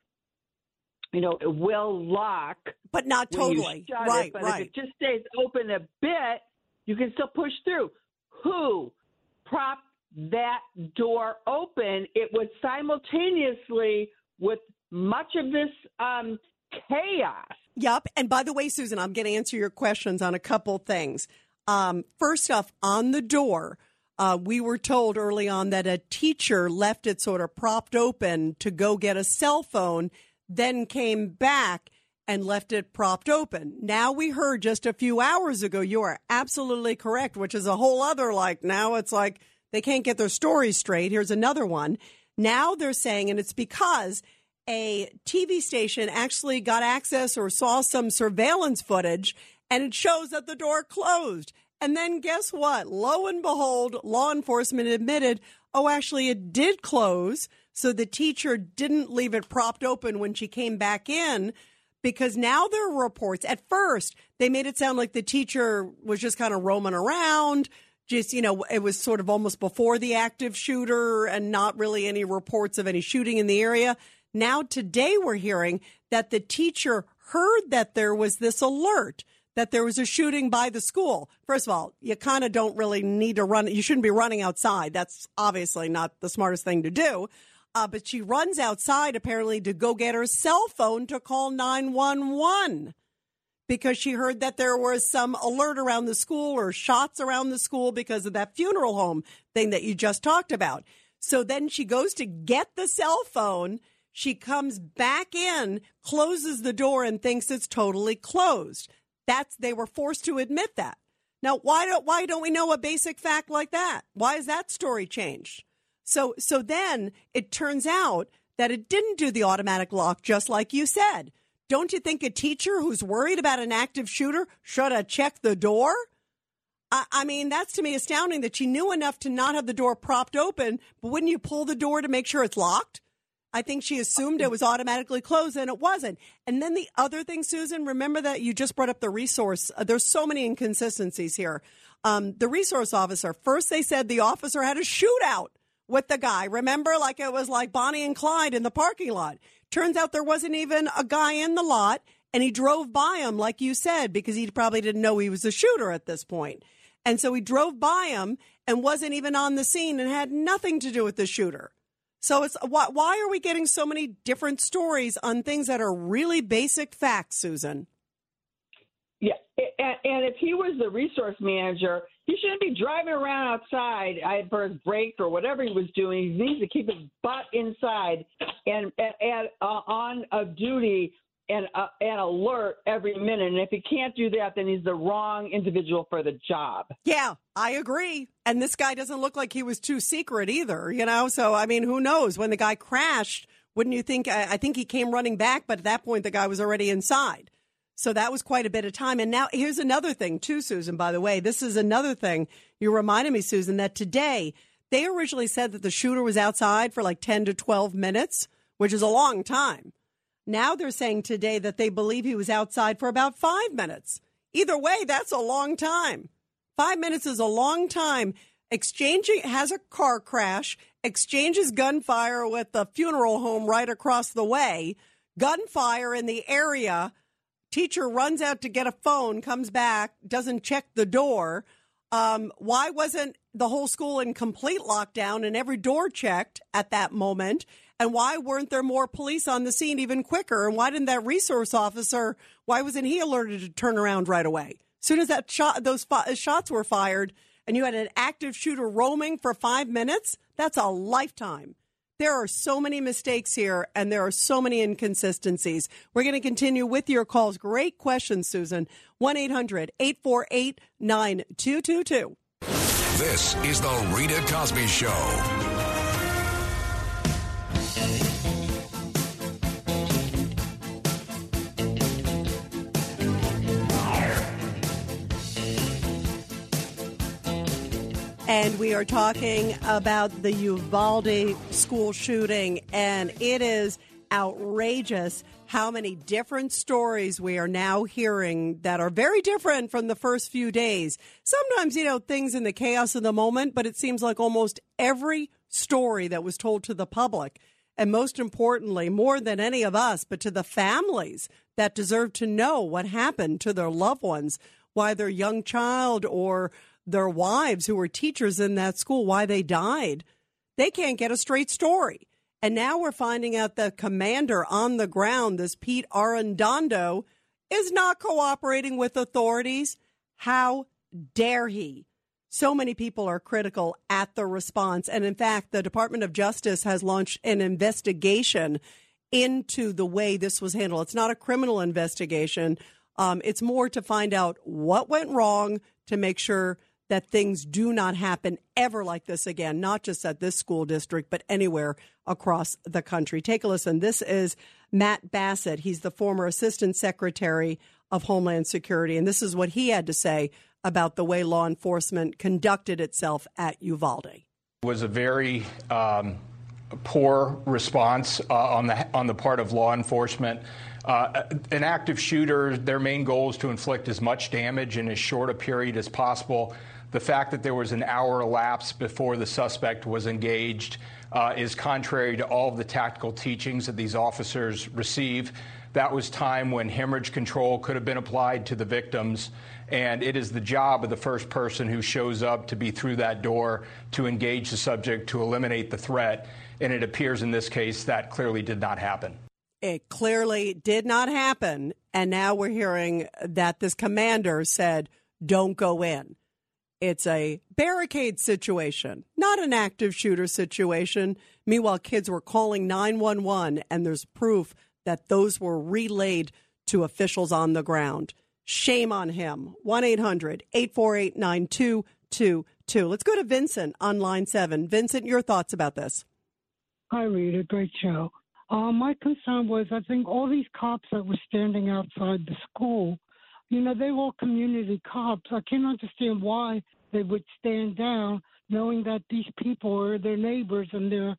you know, it will lock, but not totally. Right, it, but right. if it just stays open a bit, you can still push through. Who propped that door open? It was simultaneously with much of this um, chaos. Yep. And by the way, Susan, I'm going to answer your questions on a couple things. Um, first off, on the door, uh, we were told early on that a teacher left it sort of propped open to go get a cell phone, then came back and left it propped open. Now we heard just a few hours ago, you are absolutely correct, which is a whole other like now it's like they can't get their stories straight. Here's another one. Now they're saying, and it's because a TV station actually got access or saw some surveillance footage and it shows that the door closed. And then guess what? Lo and behold, law enforcement admitted, oh, actually, it did close. So the teacher didn't leave it propped open when she came back in because now there are reports. At first, they made it sound like the teacher was just kind of roaming around. Just, you know, it was sort of almost before the active shooter and not really any reports of any shooting in the area. Now, today, we're hearing that the teacher heard that there was this alert that there was a shooting by the school. First of all, you kind of don't really need to run. You shouldn't be running outside. That's obviously not the smartest thing to do. Uh, but she runs outside apparently to go get her cell phone to call 911 because she heard that there was some alert around the school or shots around the school because of that funeral home thing that you just talked about. So then she goes to get the cell phone. She comes back in, closes the door, and thinks it's totally closed. That's they were forced to admit that. Now, why don't why don't we know a basic fact like that? Why is that story changed? So so then it turns out that it didn't do the automatic lock, just like you said. Don't you think a teacher who's worried about an active shooter should have checked the door? I, I mean, that's to me astounding that she knew enough to not have the door propped open, but wouldn't you pull the door to make sure it's locked? I think she assumed it was automatically closed and it wasn't. And then the other thing, Susan, remember that you just brought up the resource. Uh, there's so many inconsistencies here. Um, the resource officer, first they said the officer had a shootout with the guy. Remember, like it was like Bonnie and Clyde in the parking lot. Turns out there wasn't even a guy in the lot and he drove by him, like you said, because he probably didn't know he was a shooter at this point. And so he drove by him and wasn't even on the scene and had nothing to do with the shooter. So it's why, why are we getting so many different stories on things that are really basic facts, Susan? Yeah, and, and if he was the resource manager, he shouldn't be driving around outside for his break or whatever he was doing. He needs to keep his butt inside and, and, and uh, on a duty and uh, and alert every minute. And if he can't do that, then he's the wrong individual for the job. Yeah, I agree. And this guy doesn't look like he was too secret either, you know. So I mean, who knows? When the guy crashed, wouldn't you think? I, I think he came running back, but at that point, the guy was already inside. So that was quite a bit of time. And now here's another thing too, Susan. By the way, this is another thing you reminded me, Susan, that today they originally said that the shooter was outside for like ten to twelve minutes, which is a long time. Now they're saying today that they believe he was outside for about five minutes. Either way, that's a long time. Five minutes is a long time. Exchanging has a car crash, exchanges gunfire with the funeral home right across the way, gunfire in the area. Teacher runs out to get a phone, comes back, doesn't check the door. Um, why wasn't the whole school in complete lockdown and every door checked at that moment? And why weren't there more police on the scene even quicker? And why didn't that resource officer, why wasn't he alerted to turn around right away? As soon as that shot, those fi- uh, shots were fired and you had an active shooter roaming for five minutes, that's a lifetime. There are so many mistakes here and there are so many inconsistencies. We're going to continue with your calls. Great questions, Susan. 1 800 848 9222. This is The Rita Cosby Show. And we are talking about the Uvalde school shooting, and it is outrageous how many different stories we are now hearing that are very different from the first few days. Sometimes, you know, things in the chaos of the moment, but it seems like almost every story that was told to the public, and most importantly, more than any of us, but to the families that deserve to know what happened to their loved ones, why their young child or their wives who were teachers in that school why they died. They can't get a straight story. And now we're finding out the commander on the ground, this Pete Arredondo, is not cooperating with authorities. How dare he? So many people are critical at the response. And in fact, the Department of Justice has launched an investigation into the way this was handled. It's not a criminal investigation. Um, it's more to find out what went wrong to make sure that things do not happen ever like this again, not just at this school district, but anywhere across the country. Take a listen. This is Matt Bassett. He's the former Assistant Secretary of Homeland Security, and this is what he had to say about the way law enforcement conducted itself at Uvalde. It was a very um, poor response uh, on the on the part of law enforcement. Uh, an active shooter, their main goal is to inflict as much damage in as short a period as possible. The fact that there was an hour elapsed before the suspect was engaged uh, is contrary to all of the tactical teachings that these officers receive. That was time when hemorrhage control could have been applied to the victims. And it is the job of the first person who shows up to be through that door to engage the subject to eliminate the threat. And it appears in this case that clearly did not happen. It clearly did not happen. And now we're hearing that this commander said, don't go in. It's a barricade situation, not an active shooter situation. Meanwhile, kids were calling 911, and there's proof that those were relayed to officials on the ground. Shame on him. 1 800 848 9222. Let's go to Vincent on line seven. Vincent, your thoughts about this? Hi, Rita. Great show. Uh, my concern was I think all these cops that were standing outside the school you know, they were community cops. I can't understand why they would stand down knowing that these people are their neighbors and there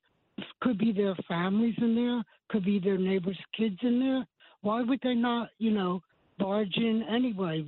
could be their families in there, could be their neighbors' kids in there. Why would they not, you know, barge in anyway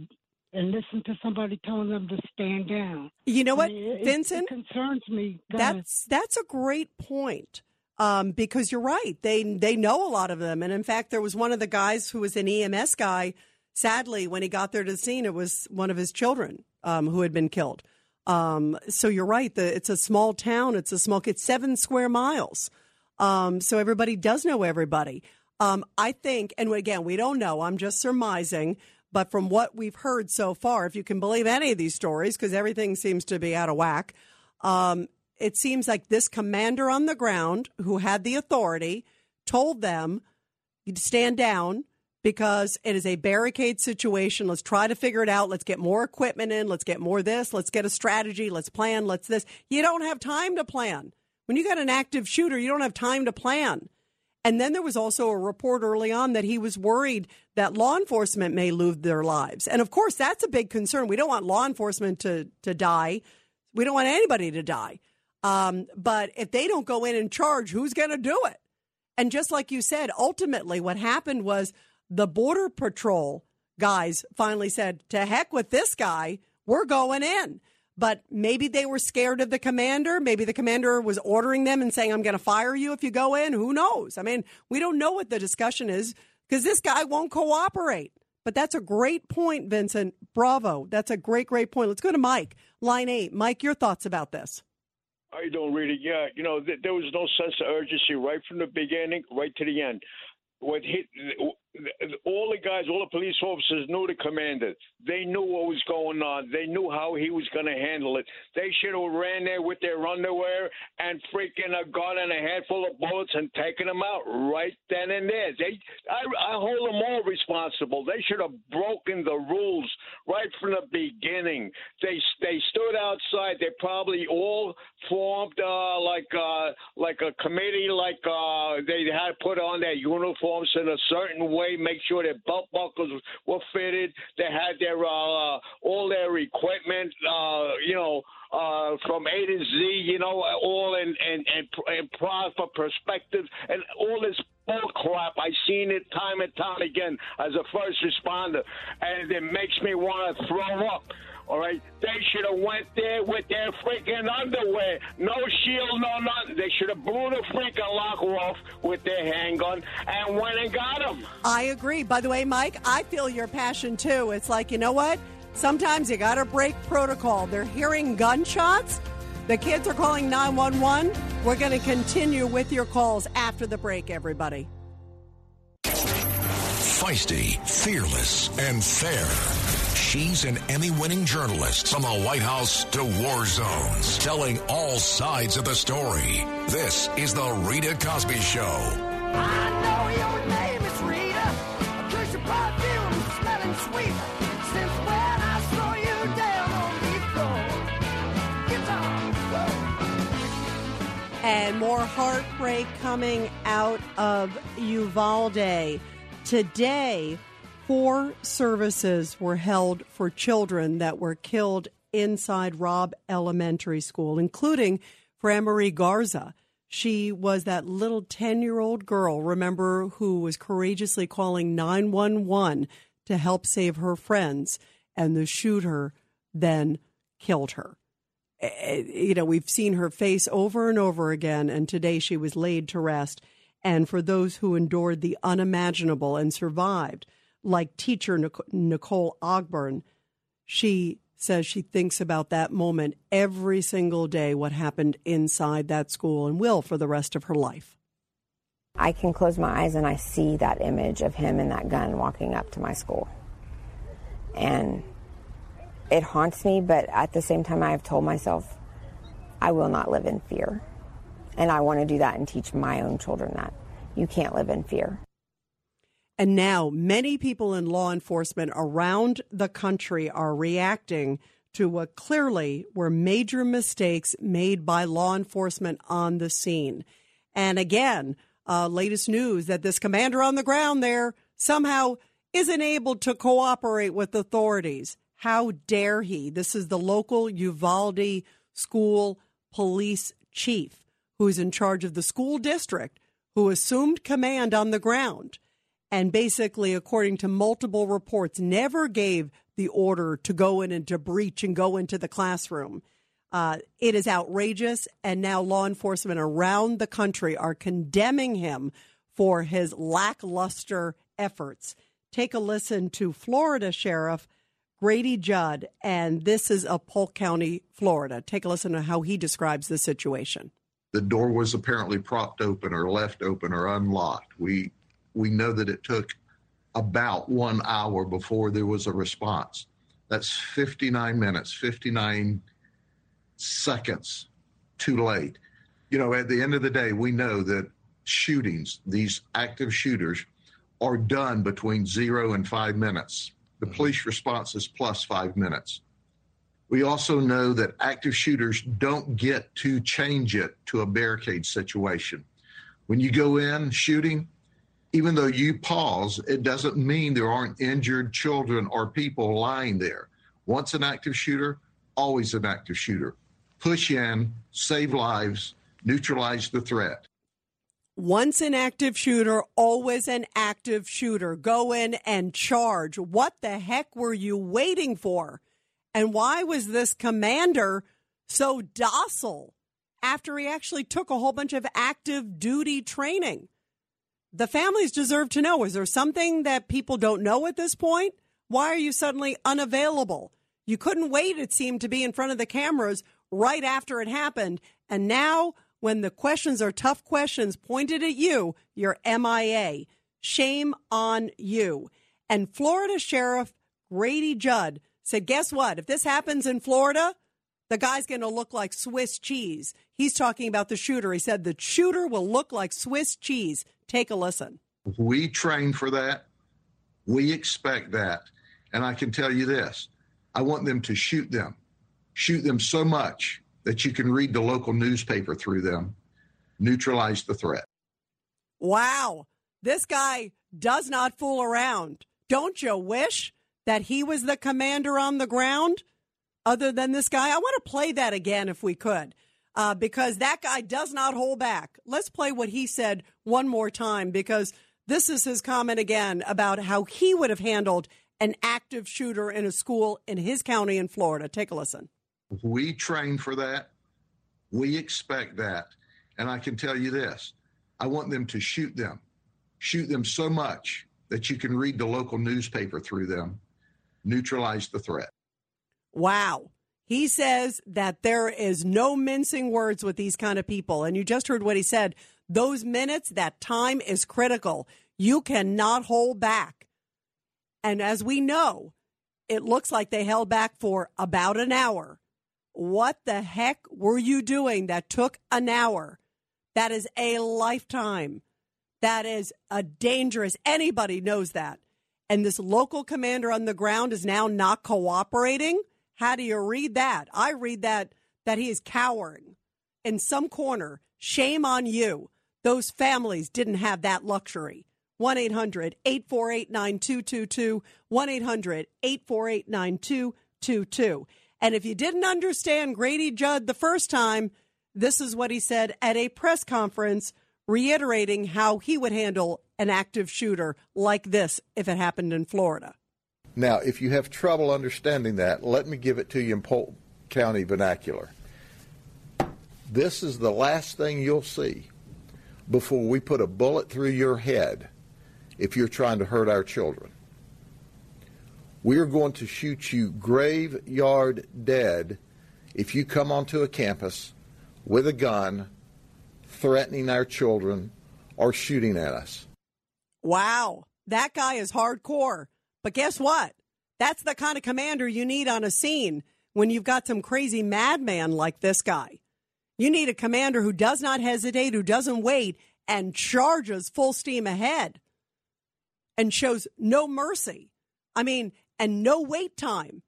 and listen to somebody telling them to stand down? You know what, I mean, it, Vincent? It concerns me. That That's that's a great point. Um, because you're right. They they know a lot of them. And in fact, there was one of the guys who was an EMS guy sadly, when he got there to the scene, it was one of his children um, who had been killed. Um, so you're right. The, it's a small town. It's a small. It's seven square miles. Um, so everybody does know everybody. Um, I think, and again, we don't know. I'm just surmising. But from what we've heard so far, if you can believe any of these stories, because everything seems to be out of whack, um, it seems like this commander on the ground who had the authority told them stand down because it is a barricade situation. Let's try to figure it out. Let's get more equipment in. Let's get more this. Let's get a strategy. Let's plan. Let's this. You don't have time to plan. When you got an active shooter, you don't have time to plan. And then there was also a report early on that he was worried that law enforcement may lose their lives. And of course, that's a big concern. We don't want law enforcement to, to die. We don't want anybody to die. Um, but if they don't go in and charge, who's going to do it? And just like you said, ultimately, what happened was the Border Patrol guys finally said, to heck with this guy, we're going in. But maybe they were scared of the commander. Maybe the commander was ordering them and saying, I'm going to fire you if you go in. Who knows? I mean, we don't know what the discussion is because this guy won't cooperate. But that's a great point, Vincent. Bravo. That's a great, great point. Let's go to Mike, line eight. Mike, your thoughts about this? I don't read it. Yeah, you know, th- there was no sense of urgency right from the beginning, right to the end. What hit all the guys, all the police officers knew the commander. They knew what was going on. They knew how he was going to handle it. They should have ran there with their underwear and freaking a gun and a handful of bullets and taken them out right then and there. They, I, I hold them all responsible. They should have broken the rules right from the beginning. They they stood outside. They probably all formed uh, like uh, like a committee, like uh, they had to put on their uniforms in a certain way make sure their belt buckles were fitted. They had their uh, all their equipment, uh, you know, uh, from A to Z, you know, all in and and, and for perspective and all this bull crap. I've seen it time and time again as a first responder, and it makes me want to throw up. All right, they should have went there with their freaking underwear, no shield, no nothing. They should have blew the freaking lock off with their handgun and went and got him. I agree. By the way, Mike, I feel your passion too. It's like you know what? Sometimes you got to break protocol. They're hearing gunshots. The kids are calling 911. We're going to continue with your calls after the break, everybody. Feisty, fearless, and fair. She's an Emmy winning journalist from the White House to war zones, telling all sides of the story. This is The Rita Cosby Show. I know your name is Rita, cause your perfume is smelling sweet. Since when I saw you down on the floor. Guitar. And more heartbreak coming out of Uvalde. Today, Four services were held for children that were killed inside Robb Elementary School, including for Amerie Garza. She was that little 10 year old girl, remember, who was courageously calling 911 to help save her friends, and the shooter then killed her. Eh, eh, you know, we've seen her face over and over again, and today she was laid to rest. And for those who endured the unimaginable and survived, like teacher Nicole Ogburn, she says she thinks about that moment every single day, what happened inside that school, and will for the rest of her life. I can close my eyes and I see that image of him and that gun walking up to my school. And it haunts me, but at the same time, I have told myself I will not live in fear. And I want to do that and teach my own children that you can't live in fear. And now, many people in law enforcement around the country are reacting to what clearly were major mistakes made by law enforcement on the scene. And again, uh, latest news that this commander on the ground there somehow isn't able to cooperate with authorities. How dare he? This is the local Uvalde school police chief who's in charge of the school district who assumed command on the ground and basically, according to multiple reports, never gave the order to go in and to breach and go into the classroom. Uh, it is outrageous, and now law enforcement around the country are condemning him for his lackluster efforts. Take a listen to Florida Sheriff Grady Judd, and this is a Polk County, Florida. Take a listen to how he describes the situation. The door was apparently propped open or left open or unlocked. We we know that it took about one hour before there was a response. That's 59 minutes, 59 seconds too late. You know, at the end of the day, we know that shootings, these active shooters, are done between zero and five minutes. The mm-hmm. police response is plus five minutes. We also know that active shooters don't get to change it to a barricade situation. When you go in shooting, even though you pause, it doesn't mean there aren't injured children or people lying there. Once an active shooter, always an active shooter. Push in, save lives, neutralize the threat. Once an active shooter, always an active shooter. Go in and charge. What the heck were you waiting for? And why was this commander so docile after he actually took a whole bunch of active duty training? The families deserve to know. Is there something that people don't know at this point? Why are you suddenly unavailable? You couldn't wait, it seemed to be in front of the cameras right after it happened. And now, when the questions are tough questions pointed at you, you're MIA. Shame on you. And Florida Sheriff Grady Judd said, Guess what? If this happens in Florida, the guy's going to look like Swiss cheese. He's talking about the shooter. He said the shooter will look like Swiss cheese. Take a listen. We train for that. We expect that. And I can tell you this I want them to shoot them, shoot them so much that you can read the local newspaper through them, neutralize the threat. Wow. This guy does not fool around. Don't you wish that he was the commander on the ground other than this guy? I want to play that again if we could uh, because that guy does not hold back. Let's play what he said one more time because this is his comment again about how he would have handled an active shooter in a school in his county in Florida. Take a listen. We train for that. We expect that. And I can tell you this I want them to shoot them, shoot them so much that you can read the local newspaper through them, neutralize the threat. Wow. He says that there is no mincing words with these kind of people. And you just heard what he said. Those minutes, that time is critical. You cannot hold back. And as we know, it looks like they held back for about an hour. What the heck were you doing that took an hour? That is a lifetime. That is a dangerous. Anybody knows that. And this local commander on the ground is now not cooperating. How do you read that? I read that that he is cowering in some corner. Shame on you. Those families didn't have that luxury. 1 800 848 9222. 1 800 848 9222. And if you didn't understand Grady Judd the first time, this is what he said at a press conference reiterating how he would handle an active shooter like this if it happened in Florida. Now, if you have trouble understanding that, let me give it to you in Polk County vernacular. This is the last thing you'll see before we put a bullet through your head if you're trying to hurt our children. We are going to shoot you graveyard dead if you come onto a campus with a gun threatening our children or shooting at us. Wow, that guy is hardcore. But guess what? That's the kind of commander you need on a scene when you've got some crazy madman like this guy. You need a commander who does not hesitate, who doesn't wait, and charges full steam ahead and shows no mercy. I mean, and no wait time.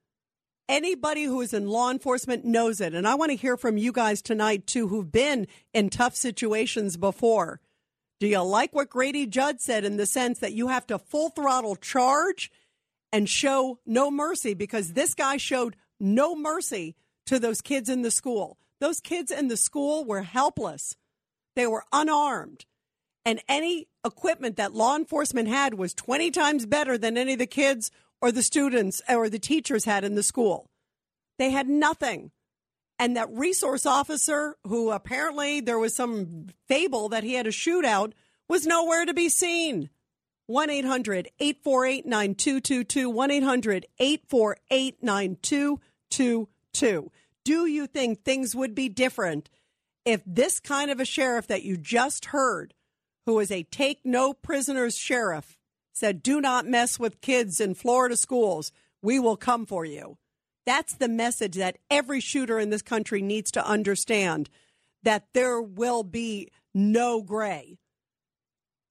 Anybody who is in law enforcement knows it. And I want to hear from you guys tonight, too, who've been in tough situations before. Do you like what Grady Judd said in the sense that you have to full throttle charge and show no mercy? Because this guy showed no mercy to those kids in the school. Those kids in the school were helpless, they were unarmed. And any equipment that law enforcement had was 20 times better than any of the kids or the students or the teachers had in the school. They had nothing. And that resource officer, who apparently there was some fable that he had a shootout, was nowhere to be seen. 1 800 848 9222. 1 800 848 9222. Do you think things would be different if this kind of a sheriff that you just heard, who is a take no prisoners sheriff, said, Do not mess with kids in Florida schools? We will come for you. That's the message that every shooter in this country needs to understand that there will be no gray.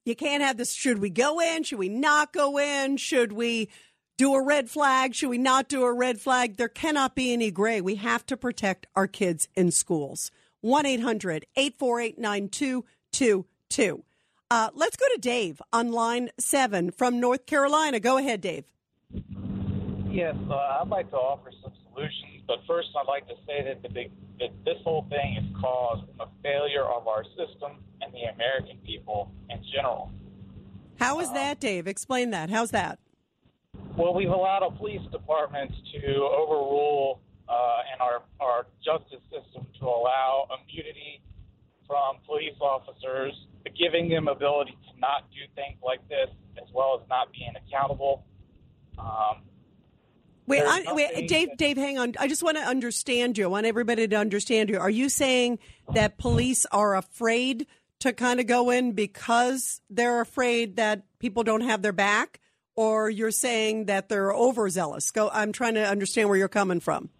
You can't have this. Should we go in? Should we not go in? Should we do a red flag? Should we not do a red flag? There cannot be any gray. We have to protect our kids in schools. 1 800 848 9222. Uh, let's go to Dave on line seven from North Carolina. Go ahead, Dave. Yes, uh, I'd like to offer some solutions, but first I'd like to say that the big, that this whole thing is caused from a failure of our system and the American people in general. How is that, Dave? Explain that. How's that? Well, we've allowed our police departments to overrule uh, and our our justice system to allow immunity from police officers, giving them ability to not do things like this, as well as not being accountable. Um, Wait, I, wait, Dave. Dave, hang on. I just want to understand you. I want everybody to understand you. Are you saying that police are afraid to kind of go in because they're afraid that people don't have their back, or you're saying that they're overzealous? Go. I'm trying to understand where you're coming from.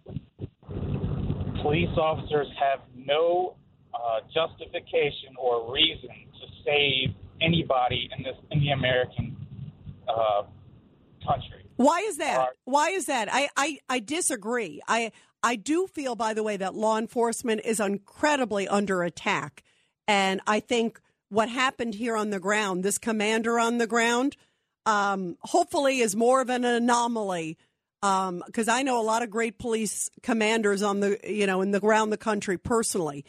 police officers have no uh, justification or reason to save anybody in this in the American uh, country. Why is that? Why is that? I, I, I disagree. I I do feel, by the way, that law enforcement is incredibly under attack, and I think what happened here on the ground, this commander on the ground, um, hopefully is more of an anomaly. Because I know a lot of great police commanders on the you know in the around the country personally,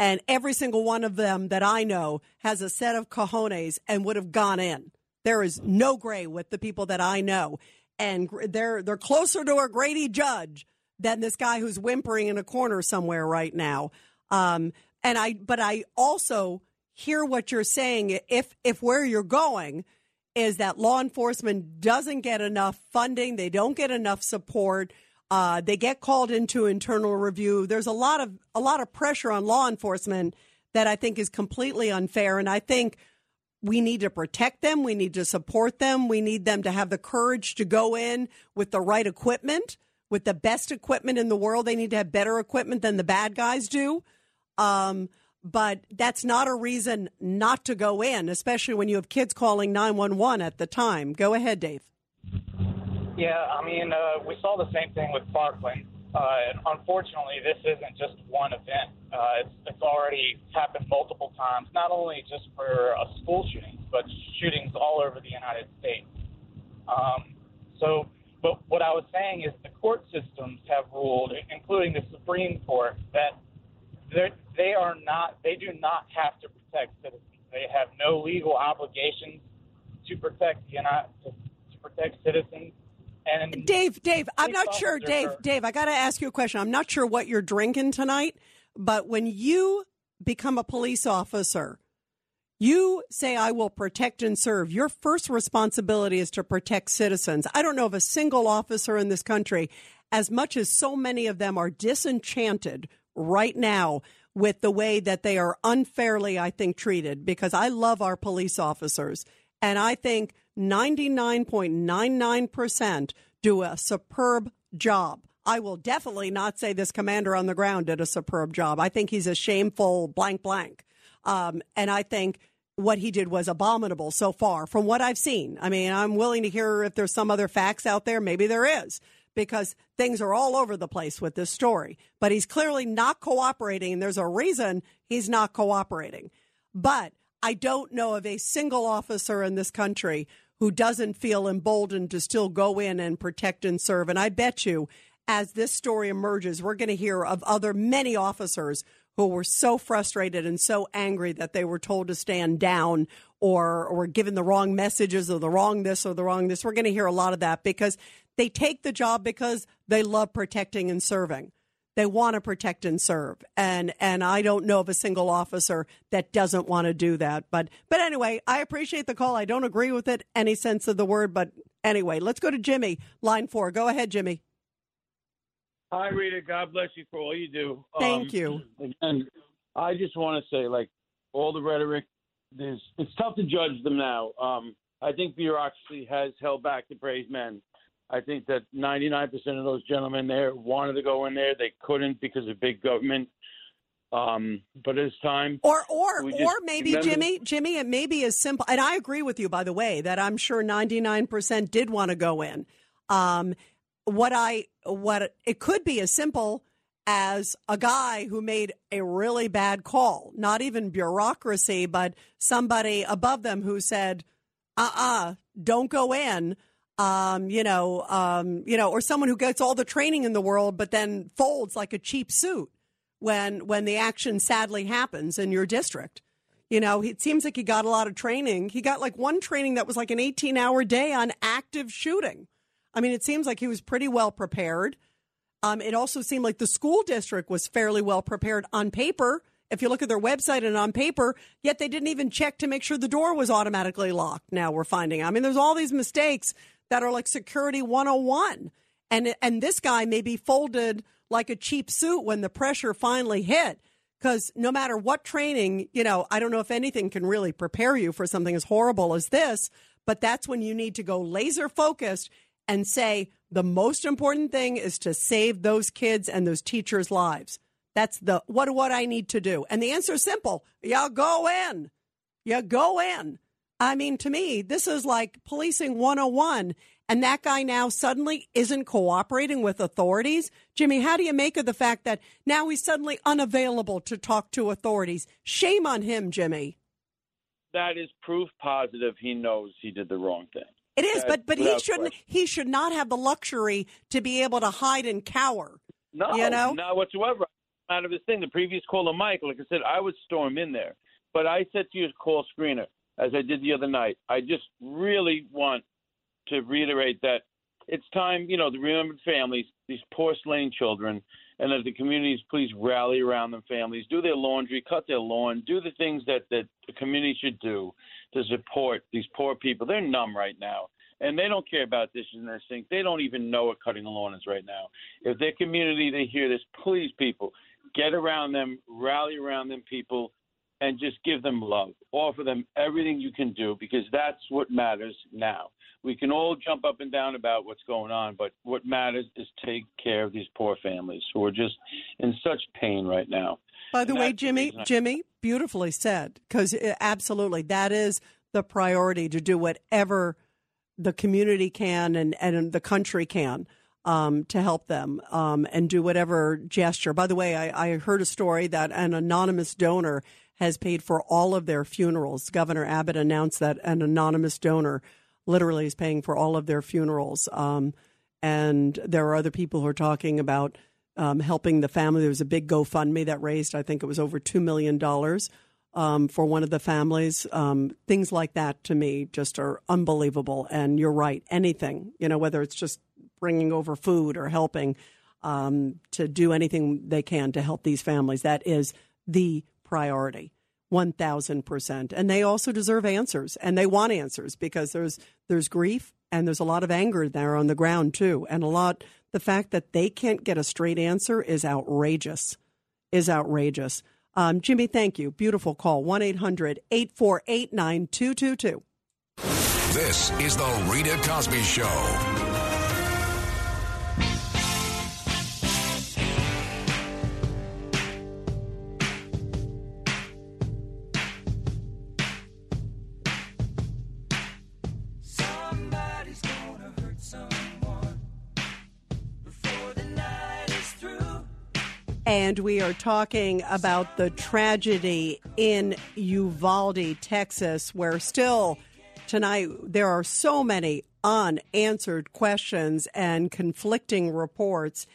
and every single one of them that I know has a set of cojones and would have gone in. There is no gray with the people that I know, and they're they're closer to a Grady Judge than this guy who's whimpering in a corner somewhere right now. Um, and I, but I also hear what you're saying. If if where you're going is that law enforcement doesn't get enough funding, they don't get enough support. Uh, they get called into internal review. There's a lot of a lot of pressure on law enforcement that I think is completely unfair, and I think we need to protect them. We need to support them. We need them to have the courage to go in with the right equipment, with the best equipment in the world. They need to have better equipment than the bad guys do. Um, but that's not a reason not to go in, especially when you have kids calling 911 at the time. Go ahead, Dave. Yeah, I mean, uh, we saw the same thing with Parkland. Uh, unfortunately, this isn't just one event. Uh, it's, it's already happened multiple times, not only just for uh, school shootings, but shootings all over the United States. Um, so, but what I was saying is the court systems have ruled, including the Supreme Court, that they are not, they do not have to protect citizens. They have no legal obligations to protect the United, to, to protect citizens. And Dave, Dave, I'm not sure. Dave, Dave, I got to ask you a question. I'm not sure what you're drinking tonight, but when you become a police officer, you say, I will protect and serve. Your first responsibility is to protect citizens. I don't know of a single officer in this country, as much as so many of them are disenchanted right now with the way that they are unfairly, I think, treated because I love our police officers. And I think 99.99% do a superb job. I will definitely not say this commander on the ground did a superb job. I think he's a shameful blank blank. Um, and I think what he did was abominable so far from what I've seen. I mean, I'm willing to hear if there's some other facts out there. Maybe there is because things are all over the place with this story. But he's clearly not cooperating, and there's a reason he's not cooperating. But I don't know of a single officer in this country who doesn't feel emboldened to still go in and protect and serve. And I bet you, as this story emerges, we're going to hear of other many officers who were so frustrated and so angry that they were told to stand down or or given the wrong messages or the wrong this or the wrong this. We're going to hear a lot of that because they take the job because they love protecting and serving. They want to protect and serve. And and I don't know of a single officer that doesn't want to do that. But but anyway, I appreciate the call. I don't agree with it any sense of the word, but anyway, let's go to Jimmy, line 4. Go ahead, Jimmy. Hi, Rita. God bless you for all you do. Thank um, you. And I just want to say, like, all the rhetoric, there's, it's tough to judge them now. Um, I think bureaucracy has held back the praise men. I think that 99% of those gentlemen there wanted to go in there. They couldn't because of big government. Um, but it's time. Or, or, or maybe remember- Jimmy, Jimmy, it may be as simple. And I agree with you, by the way, that I'm sure 99% did want to go in. Um, what I, what it could be as simple as a guy who made a really bad call, not even bureaucracy, but somebody above them who said, uh uh-uh, uh, do not go in. Um, you know, um, you know, or someone who gets all the training in the world, but then folds like a cheap suit when when the action sadly happens in your district. You know, it seems like he got a lot of training. He got like one training that was like an 18 hour day on active shooting. I mean, it seems like he was pretty well prepared. Um, it also seemed like the school district was fairly well prepared on paper. If you look at their website and on paper, yet they didn't even check to make sure the door was automatically locked. Now we're finding. I mean, there's all these mistakes that are like security 101. And and this guy may be folded like a cheap suit when the pressure finally hit. Because no matter what training, you know, I don't know if anything can really prepare you for something as horrible as this, but that's when you need to go laser focused and say the most important thing is to save those kids and those teachers' lives. That's the what what I need to do. And the answer is simple. You go in. You go in. I mean, to me, this is like policing 101. And that guy now suddenly isn't cooperating with authorities. Jimmy, how do you make of the fact that now he's suddenly unavailable to talk to authorities? Shame on him, Jimmy. That is proof positive he knows he did the wrong thing. It is, but but he shouldn't. question. He should not have the luxury to be able to hide and cower. No, you know, not whatsoever. Out of his thing, the previous caller, Mike, like I said, I would storm in there. But I said to you call screener, as I did the other night, I just really want to reiterate that it's time, you know, the remembered families, these poor slain children, and that the communities please rally around them families, do their laundry, cut their lawn, do the things that, that the community should do to support these poor people. They're numb right now. And they don't care about dishes in their sink. They don't even know what cutting a lawn is right now. If their community, they hear this, please, people, get around them, rally around them, people, and just give them love. Offer them everything you can do because that's what matters now. We can all jump up and down about what's going on, but what matters is take care of these poor families who are just in such pain right now. By the And way, Jimmy, reason I- Jimmy, beautifully said. Because absolutely, that is the priority to do whatever the community can and, and the country can um, to help them um, and do whatever gesture. By the way, I, I heard a story that an anonymous donor has paid for all of their funerals. Governor Abbott announced that an anonymous donor literally is paying for all of their funerals. Um, and there are other people who are talking about um, helping the family. There was a big GoFundMe that raised, I think it was over $2 million um, for one of the families. Um, things like that to me just are unbelievable. And you're right, anything, you know, whether it's just bringing over food or helping um, to do anything they can to help these families, that is the priority. 1000% and they also deserve answers and they want answers because there's there's grief and there's a lot of anger there on the ground too and a lot the fact that they can't get a straight answer is outrageous is outrageous Um, Jimmy, thank you. Beautiful call. 1 800 848 9222. This is The Rita Cosby Show. And we are talking about the tragedy in Uvalde, Texas, where still tonight there are so many unanswered questions and conflicting reports.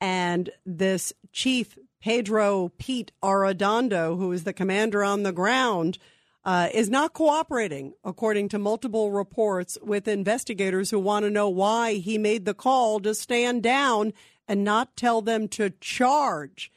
And this chief, Pedro Pete Arredondo, who is the commander on the ground, uh, is not cooperating, according to multiple reports, with investigators who want to know why he made the call to stand down and not tell them to charge.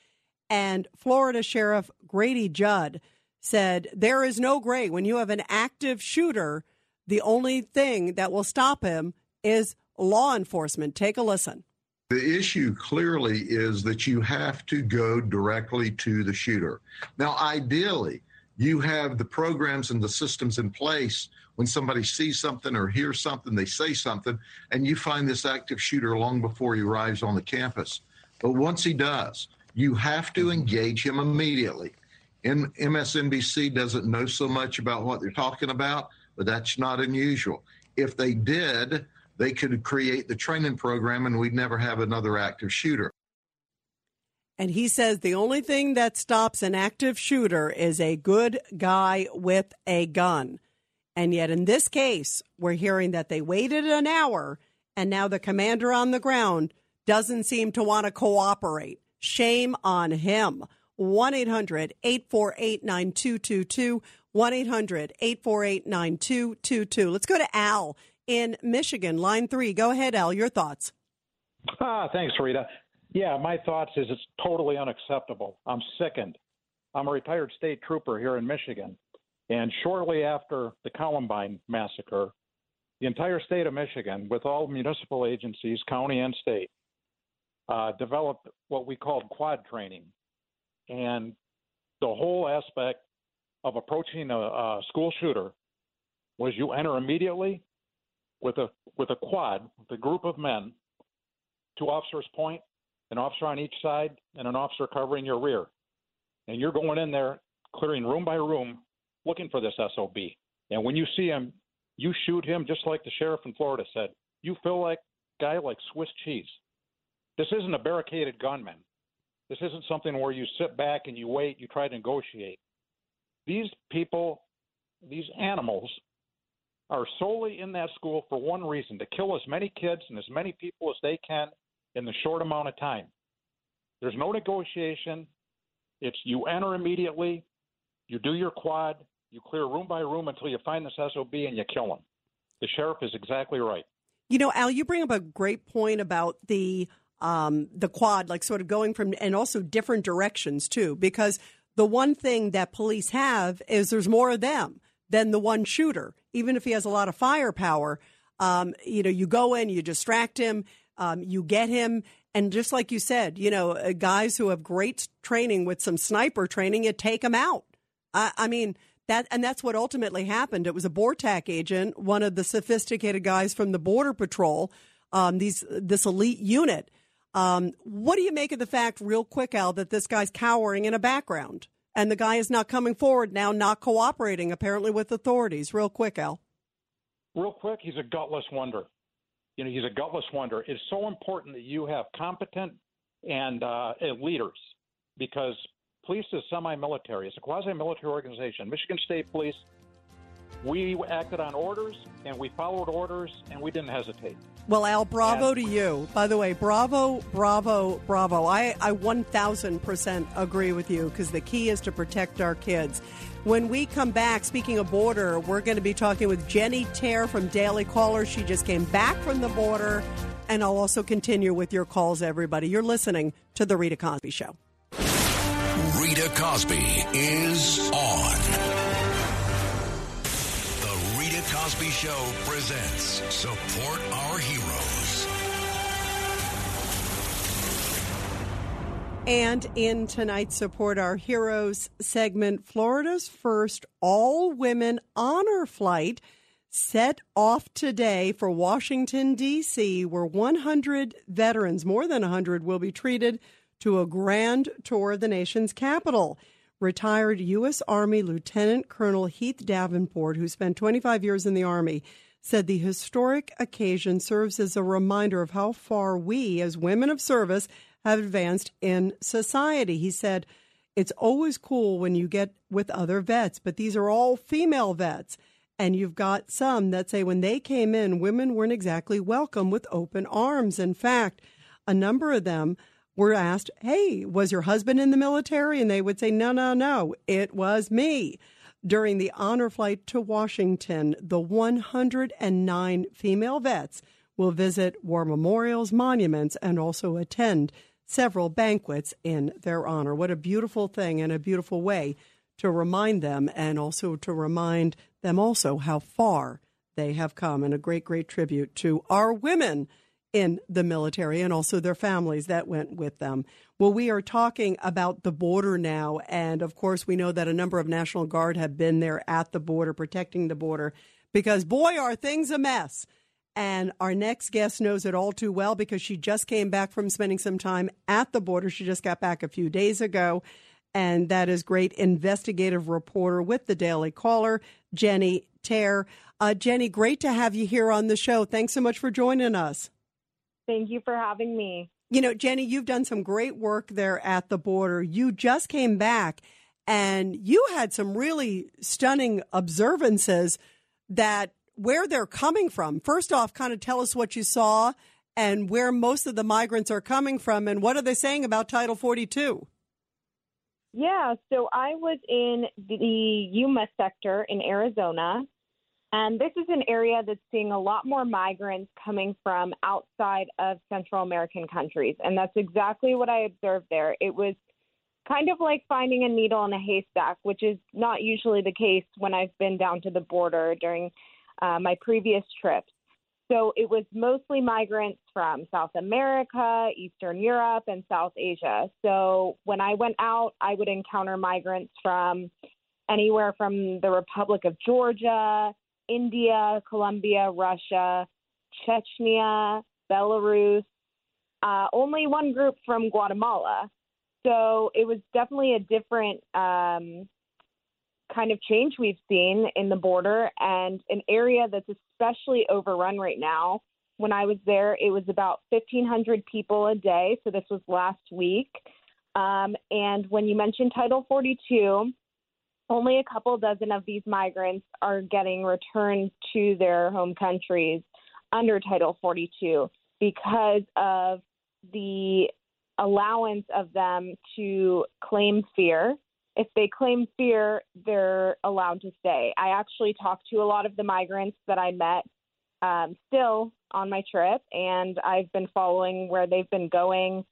And Florida Sheriff Grady Judd said, There is no gray. When you have an active shooter, the only thing that will stop him is law enforcement. Take a listen. The issue clearly is that you have to go directly to the shooter. Now, ideally, you have the programs and the systems in place when somebody sees something or hears something, they say something, and you find this active shooter long before he arrives on the campus. But once he does, you have to mm-hmm. engage him immediately. And MSNBC doesn't know so much about what they're talking about, but that's not unusual. If they did, they could create the training program and we'd never have another active shooter. And he says the only thing that stops an active shooter is a good guy with a gun. And yet, in this case, we're hearing that they waited an hour and now the commander on the ground doesn't seem to want to cooperate. Shame on him. 1 800 848 9222. 1 800 848 9222. Let's go to Al in Michigan, line three. Go ahead, Al. Your thoughts. Ah, thanks, Rita. Yeah, my thoughts is it's totally unacceptable. I'm sickened. I'm a retired state trooper here in Michigan, and shortly after the Columbine massacre, the entire state of Michigan, with all municipal agencies, county and state, uh, developed what we called quad training, and the whole aspect of approaching a, a school shooter was you enter immediately with a with a quad, with a group of men, two officers point, an officer on each side, and an officer covering your rear. And you're going in there, clearing room by room, looking for this SOB. And when you see him, you shoot him just like the sheriff in Florida said. You feel like guy like Swiss cheese. This isn't a barricaded gunman. This isn't something where you sit back and you wait, you try to negotiate. These people, these animals, are solely in that school for one reason to kill as many kids and as many people as they can in the short amount of time. There's no negotiation. It's you enter immediately, you do your quad, you clear room by room until you find this SOB and you kill him. The sheriff is exactly right. You know, Al, you bring up a great point about the um, the quad, like sort of going from, and also different directions too, because the one thing that police have is there's more of them than the one shooter, even if he has a lot of firepower. Um, you know, you go in, you distract him, um, you get him, and just like you said, you know, uh, guys who have great training with some sniper training, you take them out. I, I mean, that and that's what ultimately happened. It was a BORTAC agent, one of the sophisticated guys from the Border Patrol, um, these this elite unit. Um, what do you make of the fact, real quick, Al, that this guy's cowering in a background and the guy is not coming forward now, not cooperating apparently with authorities? Real quick, Al. Real quick, he's a gutless wonder. You know, he's a gutless wonder. It's so important that you have competent and uh, leaders because police is semi-military. It's a quasi-military organization. Michigan State Police, we acted on orders and we followed orders and we didn't hesitate. Well, Al, bravo to you. By the way, bravo, bravo, bravo. I, I 1000% agree with you because the key is to protect our kids. When we come back, speaking of border, we're going to be talking with Jenny Taer from Daily Caller. She just came back from the border. And I'll also continue with your calls, everybody. You're listening to The Rita Cosby Show. Rita Cosby is on. The Rita Cosby Show presents Support Our Heroes. And in tonight's Support Our Heroes segment, Florida's first all women honor flight set off today for Washington, D.C., where 100 veterans, more than 100, will be treated to a grand tour of the nation's capital. Retired U.S. Army Lieutenant Colonel Heath Davenport, who spent 25 years in the Army, said the historic occasion serves as a reminder of how far we, as women of service, have advanced in society. He said, It's always cool when you get with other vets, but these are all female vets. And you've got some that say when they came in, women weren't exactly welcome with open arms. In fact, a number of them were asked, Hey, was your husband in the military? And they would say, No, no, no, it was me. During the honor flight to Washington, the 109 female vets will visit war memorials, monuments, and also attend several banquets in their honor. What a beautiful thing and a beautiful way to remind them and also to remind them also how far they have come and a great, great tribute to our women in the military and also their families that went with them. Well, we are talking about the border now. And of course, we know that a number of National Guard have been there at the border, protecting the border, because boy, are things a mess. And our next guest knows it all too well because she just came back from spending some time at the border. She just got back a few days ago. And that is great investigative reporter with the Daily Caller, Jenny Taer. Uh, Jenny, great to have you here on the show. Thanks so much for joining us. Thank you for having me. You know, Jenny, you've done some great work there at the border. You just came back and you had some really stunning observances that where they're coming from. First off, kind of tell us what you saw and where most of the migrants are coming from and what are they saying about Title 42? Yeah, so I was in the Yuma sector in Arizona, and this is an area that's seeing a lot more migrants coming from outside of Central American countries. And that's exactly what I observed there. It was kind of like finding a needle in a haystack, which is not usually the case when I've been down to the border during uh, my previous trips. So it was mostly migrants from South America, Eastern Europe, and South Asia. So when I went out, I would encounter migrants from anywhere from the Republic of Georgia, India, Colombia, Russia, Chechnya, Belarus, uh, only one group from Guatemala. So it was definitely a different um, kind of change we've seen in the border and an area that's especially overrun right now. When I was there, it was about 1,500 people a day. So this was last week. Um, and when you mentioned Title 42, only a couple dozen of these migrants are getting returned to their home countries under Title 42 because of the allowance of them to claim fear if they claim fear, they're allowed to stay. I actually talked to a lot of the migrants that I met um, still on my trip, and I've been following where they've been going.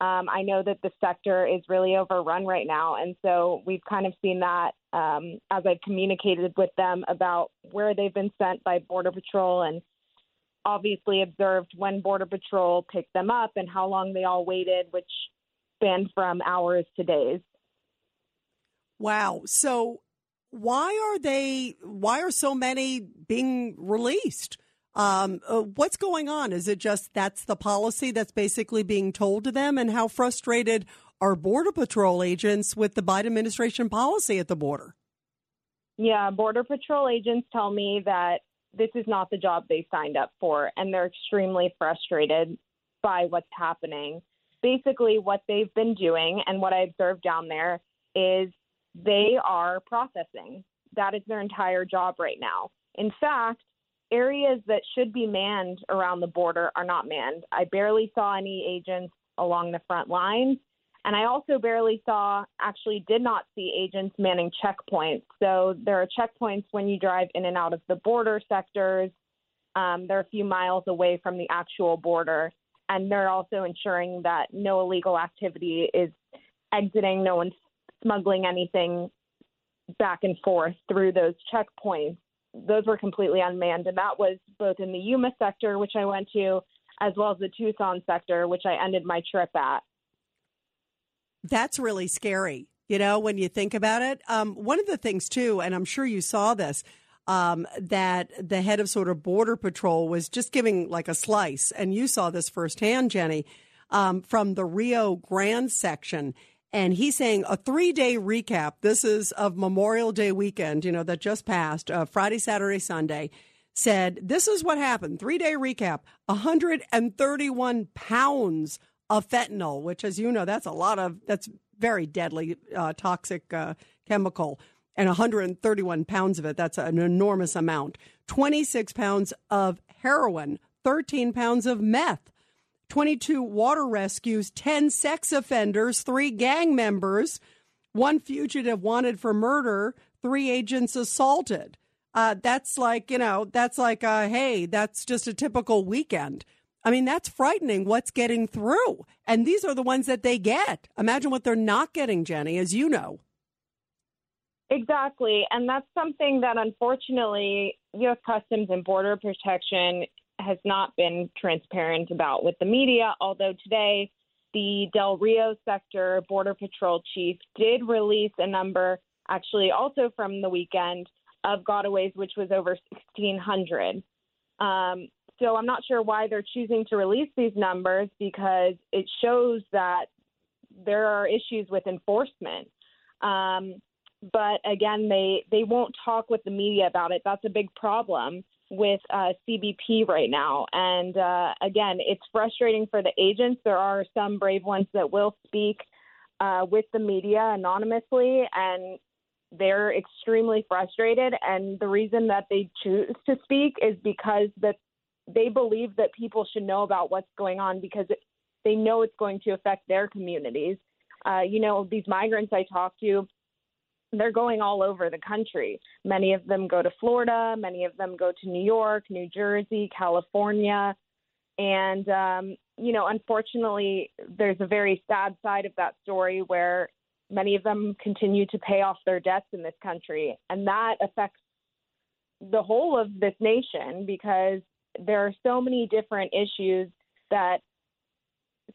Um, I know that the sector is really overrun right now, and so we've kind of seen that um, as I've communicated with them about where they've been sent by Border Patrol and obviously observed when Border Patrol picked them up and how long they all waited, which spanned from hours to days. Wow. So why are they? Why are so many being released? Um, uh, what's going on? Is it just that's the policy that's basically being told to them? And how frustrated are Border Patrol agents with the Biden administration policy at the border? Yeah, Border Patrol agents tell me that this is not the job they signed up for, and they're extremely frustrated by what's happening. Basically, what they've been doing and what I observed down there is they are processing. That is their entire job right now. In fact, areas that should be manned around the border are not manned. I barely saw any agents along the front lines. And I also barely saw, actually, did not see agents manning checkpoints. So there are checkpoints when you drive in and out of the border sectors. Um, they're a few miles away from the actual border. And they're also ensuring that no illegal activity is exiting, no one's smuggling anything back and forth through those checkpoints. Those were completely unmanned, and that was both in the Yuma sector, which I went to, as well as the Tucson sector, which I ended my trip at. That's really scary, you know, when you think about it. Um, one of the things, too, and I'm sure you saw this, um, that the head of sort of Border Patrol was just giving like a slice, and you saw this firsthand, Jenny, um, from the Rio Grande section. And he's saying a three day recap. This is of Memorial Day weekend, you know, that just passed, uh, Friday, Saturday, Sunday. Said, this is what happened. Three day recap 131 pounds of fentanyl, which, as you know, that's a lot of, that's very deadly, uh, toxic uh, chemical. And 131 pounds of it, that's an enormous amount. 26 pounds of heroin, 13 pounds of meth, 22 water rescues, 10 sex offenders, three gang members, one fugitive wanted for murder, three agents assaulted. Uh, that's like, you know, that's like, uh, hey, that's just a typical weekend. I mean, that's frightening what's getting through. And these are the ones that they get. Imagine what they're not getting, Jenny, as you know. Exactly. And that's something that unfortunately U.S. Customs and Border Protection has not been transparent about with the media, although today the Del Rio sector Border Patrol chief did release a number, actually also from the weekend, of gotaways, which was over 1,600. Um, so I'm not sure why they're choosing to release these numbers because it shows that there are issues with enforcement. Um, but again, they they won't talk with the media about it. That's a big problem with uh, CBP right now. And uh, again, it's frustrating for the agents. There are some brave ones that will speak uh, with the media anonymously, and they're extremely frustrated. And the reason that they choose to speak is because that they believe that people should know about what's going on because it, they know it's going to affect their communities. Uh, you know, these migrants I talk to, they're going all over the country. Many of them go to Florida, many of them go to New York, New Jersey, California. And, um, you know, unfortunately, there's a very sad side of that story where many of them continue to pay off their debts in this country. And that affects the whole of this nation because there are so many different issues that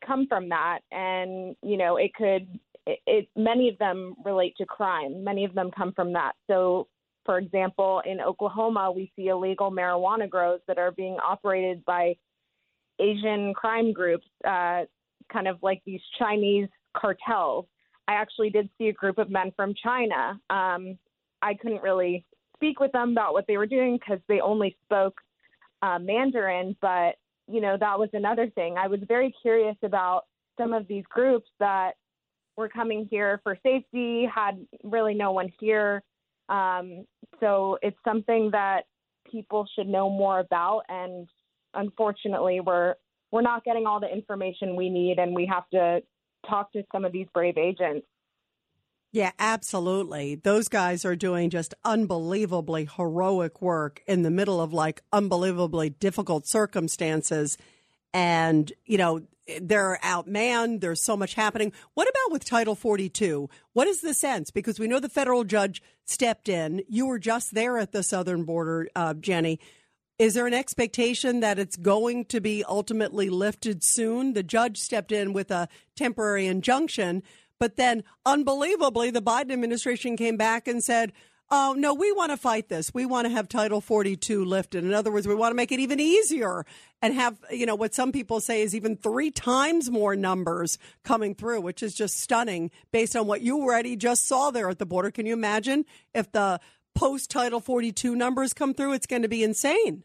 come from that. And, you know, it could it, it, many of them relate to crime. Many of them come from that. So, for example, in Oklahoma, we see illegal marijuana grows that are being operated by Asian crime groups, uh, kind of like these Chinese cartels. I actually did see a group of men from China. Um, I couldn't really speak with them about what they were doing because they only spoke uh, Mandarin, but you know that was another thing. I was very curious about some of these groups that were coming here for safety, had really no one here. Um, so it's something that people should know more about. And unfortunately, we're we're not getting all the information we need, and we have to talk to some of these brave agents. Yeah, absolutely. Those guys are doing just unbelievably heroic work in the middle of like unbelievably difficult circumstances. And, you know, they're outmanned. There's so much happening. What about with Title 42? What is the sense? Because we know the federal judge stepped in. You were just there at the southern border, uh, Jenny. Is there an expectation that it's going to be ultimately lifted soon? The judge stepped in with a temporary injunction, but then unbelievably, the Biden administration came back and said, oh, no, we want to fight this. We want to have Title 42 lifted. In other words, we want to make it even easier and have, you know, what some people say is even three times more numbers coming through, which is just stunning based on what you already just saw there at the border. Can you imagine if the post Title 42 numbers come through? It's going to be insane.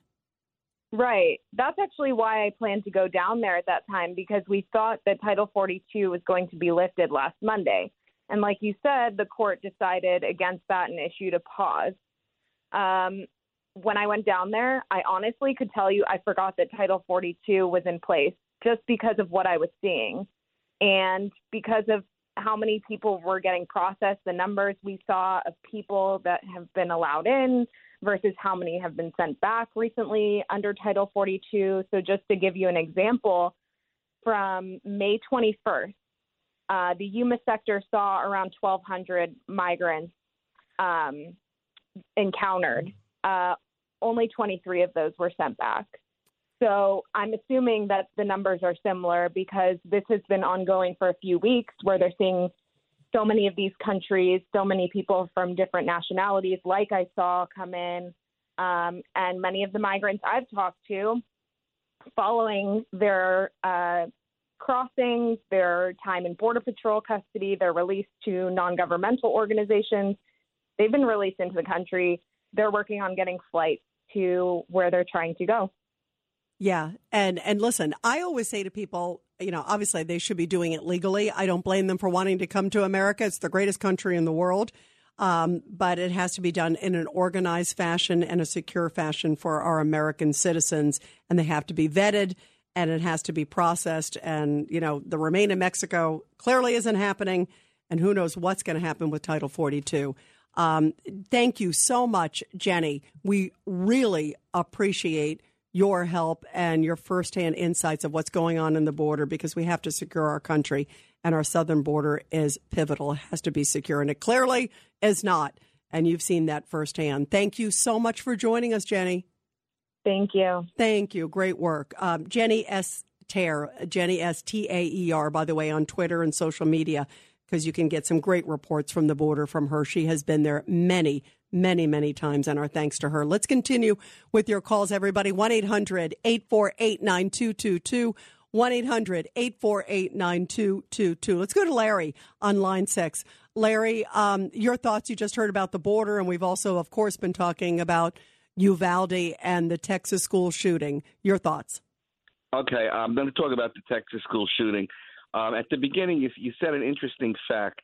Right. That's actually why I planned to go down there at that time because we thought that Title 42 was going to be lifted last Monday. And like you said, the court decided against that and issued a pause. Um, when I went down there, I honestly could tell you I forgot that Title 42 was in place just because of what I was seeing. And because of how many people were getting processed, the numbers we saw of people that have been allowed in versus how many have been sent back recently under Title 42. So, just to give you an example, from May 21st uh, the Yuma sector saw around 1,200 migrants um, encountered. Uh, only 23 of those were sent back. So I'm assuming that the numbers are similar because this has been ongoing for a few weeks where they're seeing so many of these countries, so many people from different nationalities, like I saw come in, um, and many of the migrants I've talked to, following their uh, crossings, their time in Border Patrol custody, their release to non governmental organizations. They've been released into the country. They're working on getting flights to where they're trying to go. Yeah, and and listen, I always say to people, you know, obviously they should be doing it legally. I don't blame them for wanting to come to America. It's the greatest country in the world. Um, but it has to be done in an organized fashion and a secure fashion for our American citizens, and they have to be vetted and it has to be processed. And you know, the remain in Mexico clearly isn't happening, and who knows what's going to happen with Title 42. Um, thank you so much, Jenny. We really appreciate your help and your firsthand insights of what's going on in the border because we have to secure our country and our southern border is pivotal. It has to be secure, and it clearly is not. And you've seen that firsthand. Thank you so much for joining us, Jenny. Thank you. Thank you. Great work. Um, Jenny S. Taer, Jenny S. T A E R, by the way, on Twitter and social media, because you can get some great reports from the border from her. She has been there many, many, many times, and our thanks to her. Let's continue with your calls, everybody. 1 800 848 9222. 1 800 848 9222. Let's go to Larry on line six. Larry, um, your thoughts. You just heard about the border, and we've also, of course, been talking about Uvalde and the Texas school shooting. Your thoughts? Okay, I'm going to talk about the Texas school shooting. Um, at the beginning, you, you said an interesting fact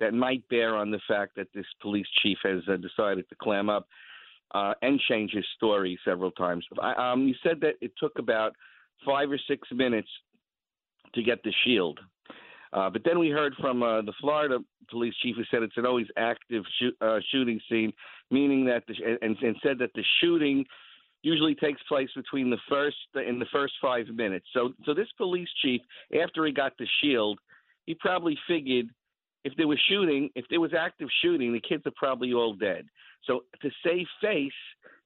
that might bear on the fact that this police chief has uh, decided to clam up uh, and change his story several times. I, um, you said that it took about five or six minutes to get the shield. Uh, but then we heard from uh, the Florida police chief who said it's an always active uh, shooting scene, meaning that the, and, and said that the shooting usually takes place between the first in the first five minutes. So, so this police chief, after he got the shield, he probably figured if there was shooting, if there was active shooting, the kids are probably all dead. So to save face,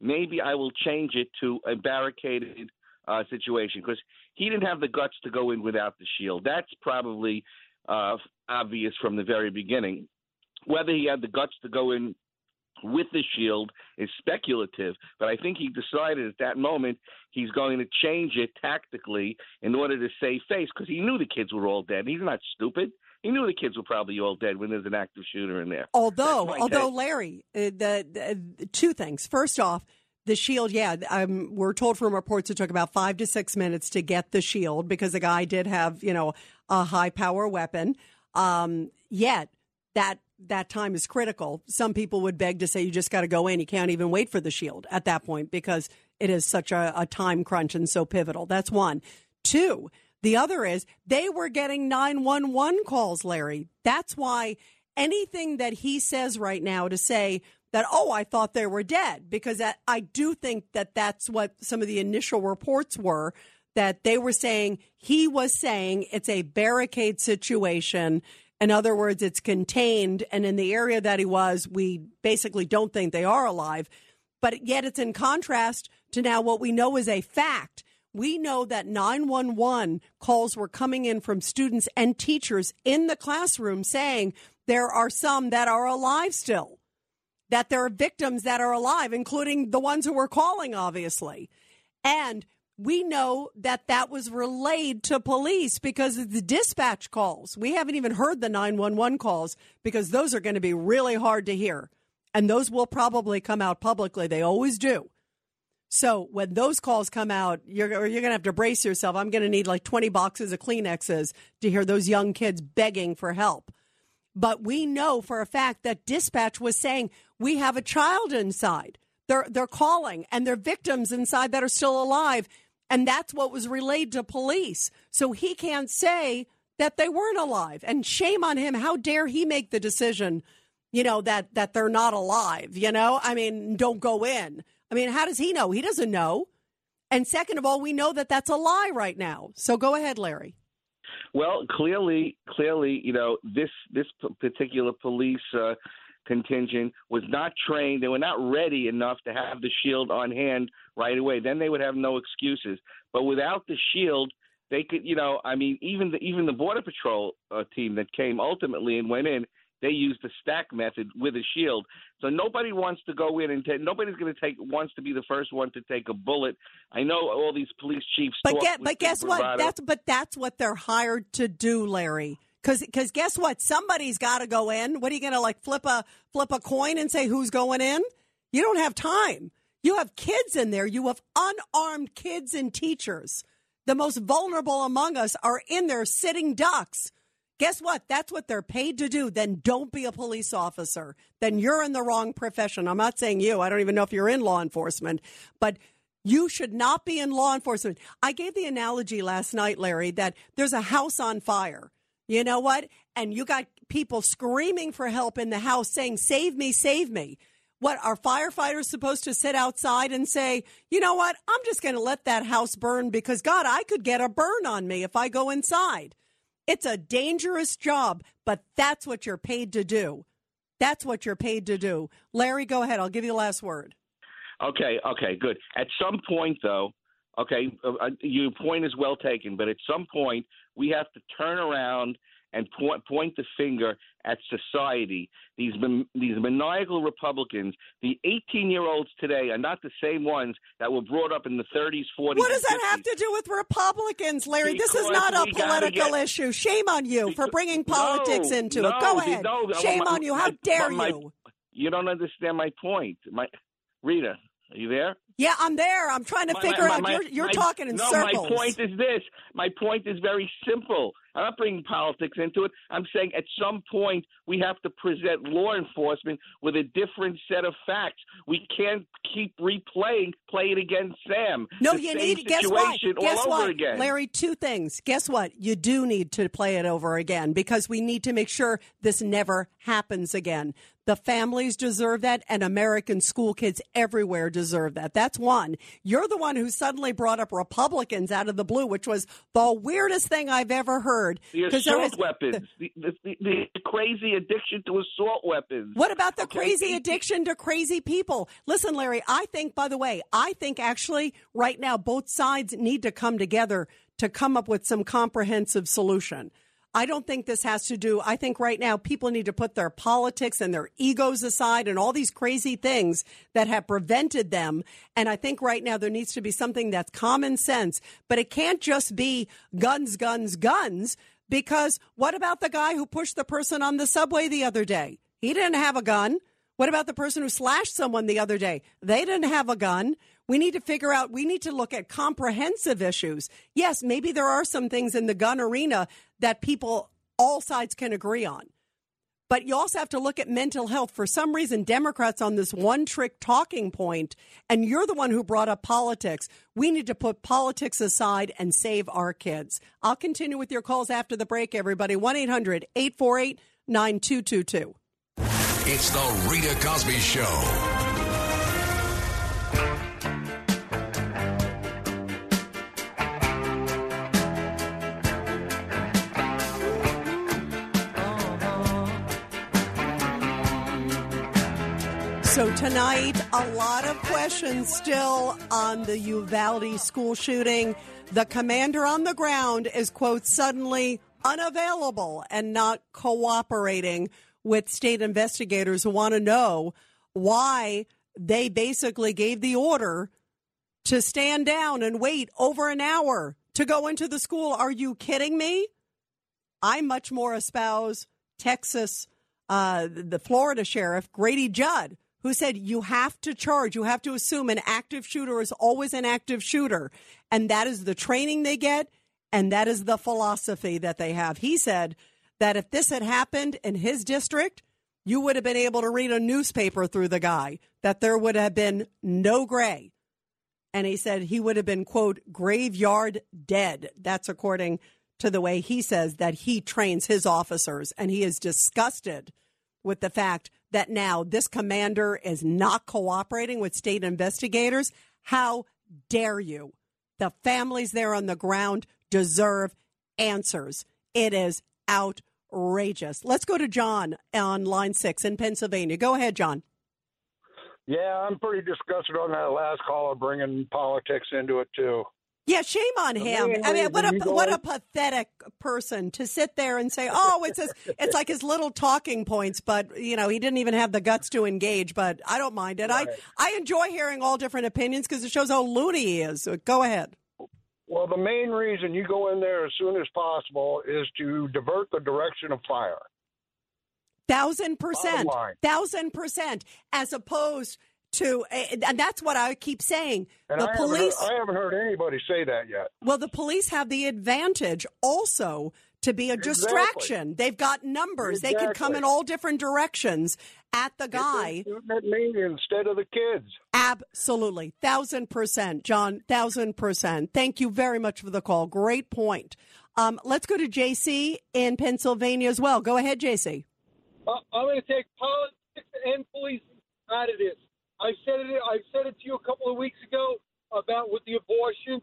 maybe I will change it to a barricaded uh, situation because he didn't have the guts to go in without the shield. That's probably uh, obvious from the very beginning. Whether he had the guts to go in with the shield is speculative, but I think he decided at that moment he's going to change it tactically in order to save face because he knew the kids were all dead. He's not stupid. He knew the kids were probably all dead when there's an active shooter in there. Although, although Larry, uh, the, the, two things. First off, the shield, yeah, um, we're told from reports it took about five to six minutes to get the shield because the guy did have, you know, a high power weapon. Um, yet that that time is critical. Some people would beg to say you just got to go in. You can't even wait for the shield at that point because it is such a, a time crunch and so pivotal. That's one. Two, the other is they were getting 911 calls, Larry. That's why anything that he says right now to say that, oh, I thought they were dead, because I do think that that's what some of the initial reports were that they were saying he was saying it's a barricade situation. In other words, it's contained. And in the area that he was, we basically don't think they are alive. But yet it's in contrast to now what we know is a fact. We know that 911 calls were coming in from students and teachers in the classroom saying there are some that are alive still that there are victims that are alive, including the ones who were calling, obviously. And we know that that was relayed to police because of the dispatch calls. We haven't even heard the 911 calls because those are going to be really hard to hear. And those will probably come out publicly. They always do. So when those calls come out, you're, you're going to have to brace yourself. I'm going to need like 20 boxes of Kleenexes to hear those young kids begging for help. But we know for a fact that dispatch was saying we have a child inside. They're they're calling and they're victims inside that are still alive. And that's what was relayed to police. So he can't say that they weren't alive. And shame on him. How dare he make the decision, you know, that that they're not alive, you know? I mean, don't go in. I mean, how does he know? He doesn't know. And second of all, we know that that's a lie right now. So go ahead, Larry. Well, clearly, clearly, you know, this this particular police uh, contingent was not trained. They were not ready enough to have the shield on hand right away. Then they would have no excuses. But without the shield, they could, you know, I mean, even the even the border patrol uh, team that came ultimately and went in, They use the stack method with a shield. So nobody wants to go in and ta- nobody's going to take wants to be the first one to take a bullet. I know all these police chiefs. But get, but guess what? bravado. That's but that's what they're hired to do, Larry. Because because guess what? Somebody's got to go in. What are you going to like flip a flip a coin and say who's going in? You don't have time. You have kids in there. You have unarmed kids and teachers. The most vulnerable among us are in there sitting ducks. Guess what? That's what they're paid to do. Then don't be a police officer. Then you're in the wrong profession. I'm not saying you. I don't even know if you're in law enforcement, but you should not be in law enforcement. I gave the analogy last night, Larry, that there's a house on fire. You know what? And you got people screaming for help in the house saying, Save me, save me. What are firefighters supposed to sit outside and say, you know what? I'm just going to let that house burn because, God, I could get a burn on me if I go inside. It's a dangerous job, but that's what you're paid to do. That's what you're paid to do. Larry, go ahead. I'll give you the last word. Okay, okay, good. At some point, though, okay, uh, uh, your point is well taken, but at some point, we have to turn around and point, point the finger at society. These these maniacal Republicans, the 18 year olds today, are not the same ones that were brought up in the 30s, 40s. What does that have to do with Republicans, Larry? this is not a political get- issue. Shame on you for bringing politics No, into no, it. Go ahead. no, Shame my- on you. How my- dare my- you? You don't understand my point. My Rita, are you there? Yeah, I'm there. I'm trying to My- figure my- out. my- you're you're my- talking in no, circles. my point is this. My point is very simple. I'm not bringing politics into it. I'm saying at some point we have to present law enforcement with a different set of facts. We can't keep replaying, play it against Sam. No, the you need. Guess what? Guess over what, again. Larry? Two things. Guess what? You do need to play it over again because we need to make sure this never happens again. The families deserve that, and American school kids everywhere deserve that. That's one. You're the one who suddenly brought up Republicans out of the blue, which was the weirdest thing I've ever heard. The assault is- weapons, the, the, the, the crazy addiction to assault weapons. What about the Okay, crazy addiction to crazy people? Listen, Larry, I think, by the way, I think actually right now both sides need to come together to come up with some comprehensive solution. I don't think this has to do, I think right now people need to put their politics and their egos aside and all these crazy things that have prevented them. And I think right now there needs to be something that's common sense, but it can't just be guns, guns, guns. Because what about the guy who pushed the person on the subway the other day? He didn't have a gun. What about the person who slashed someone the other day? They didn't have a gun. We need to figure out, we need to look at comprehensive issues. Yes, maybe there are some things in the gun arena that people, all sides can agree on. But you also have to look at mental health. For some reason, Democrats on this one trick talking point, and you're the one who brought up politics. We need to put politics aside and save our kids. I'll continue with your calls after the break, everybody. 1 800 848 9222. It's the Rita Cosby Show. So tonight, a lot of questions still on the Uvalde school shooting. The commander on the ground is, quote, suddenly unavailable and not cooperating with state investigators who want to know why they basically gave the order to stand down and wait over an hour to go into the school. Are you kidding me? I much more espouse Texas, uh, the Florida sheriff, Grady Judd, who said you have to charge, you have to assume an active shooter is always an active shooter. And that is the training they get, and that is the philosophy that they have. He said that if this had happened in his district, you would have been able to read a newspaper through the guy, that there would have been no gray. And he said he would have been, quote, graveyard dead. That's according to the way he says that he trains his officers. And he is disgusted with the fact that now this commander is not cooperating with state investigators. How dare you? The families there on the ground deserve answers. It is outrageous. Let's go to John on line six in Pennsylvania. Go ahead, John. Yeah, I'm pretty disgusted on that last caller bringing politics into it too. Yeah, shame on him. I mean, what a what a pathetic person to sit there and say, "Oh, it's his, it's like his little talking points," but you know, he didn't even have the guts to engage. But I don't mind it. Right. I I enjoy hearing all different opinions because it shows how loony he is. So go ahead. Well, the main reason you go in there as soon as possible is to divert the direction of fire. Thousand percent, thousand percent, as opposed to, and that's what I keep saying. And the I, haven't police. heard, I haven't heard anybody say that yet. Well, the police have the advantage also to be a distraction. They've got numbers. They could come in all different directions at the guy. Shooting at me instead of the kids. Absolutely. Thousand percent, John. Thousand percent. Thank you very much for the call. Great point. Um, let's go to JC in Pennsylvania as well. Go ahead, JC. Uh, I'm going to take politics and police out of this. I said it. I said it to you a couple of weeks ago about with the abortion.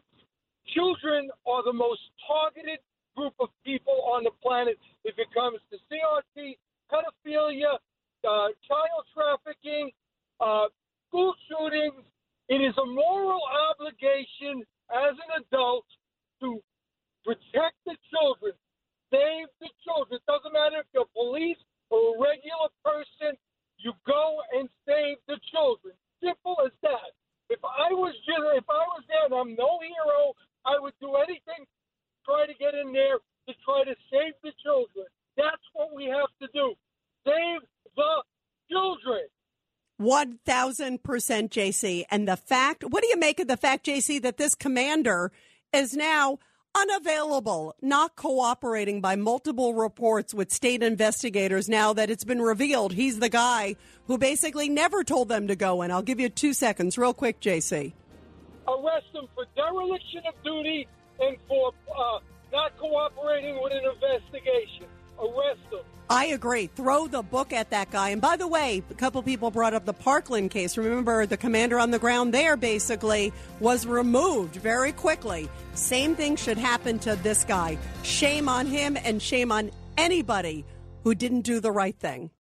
Children are the most targeted group of people on the planet if it comes to CRT, pedophilia, uh, child trafficking, uh, school shootings. It is a moral obligation as an adult to protect the children, save the children. It doesn't matter if you're police or a regular person, you go and save the children. Simple as that. If I was just, if I was there and I'm no hero, I would do anything, try to get in there to try to save the children. That's what we have to do. Save the children. 1000% JC. And the fact, what do you make of the fact, JC, that this commander is now unavailable, not cooperating by multiple reports with state investigators now that it's been revealed he's the guy who basically never told them to go in? I'll give you two seconds, real quick, JC. Arrest him for dereliction of duty and for uh, not cooperating with an investigation. Arrest them. I agree. Throw the book at that guy. And by the way, a couple people brought up the Parkland case. Remember, the commander on the ground there basically was removed very quickly. Same thing should happen to this guy. Shame on him and shame on anybody who didn't do the right thing.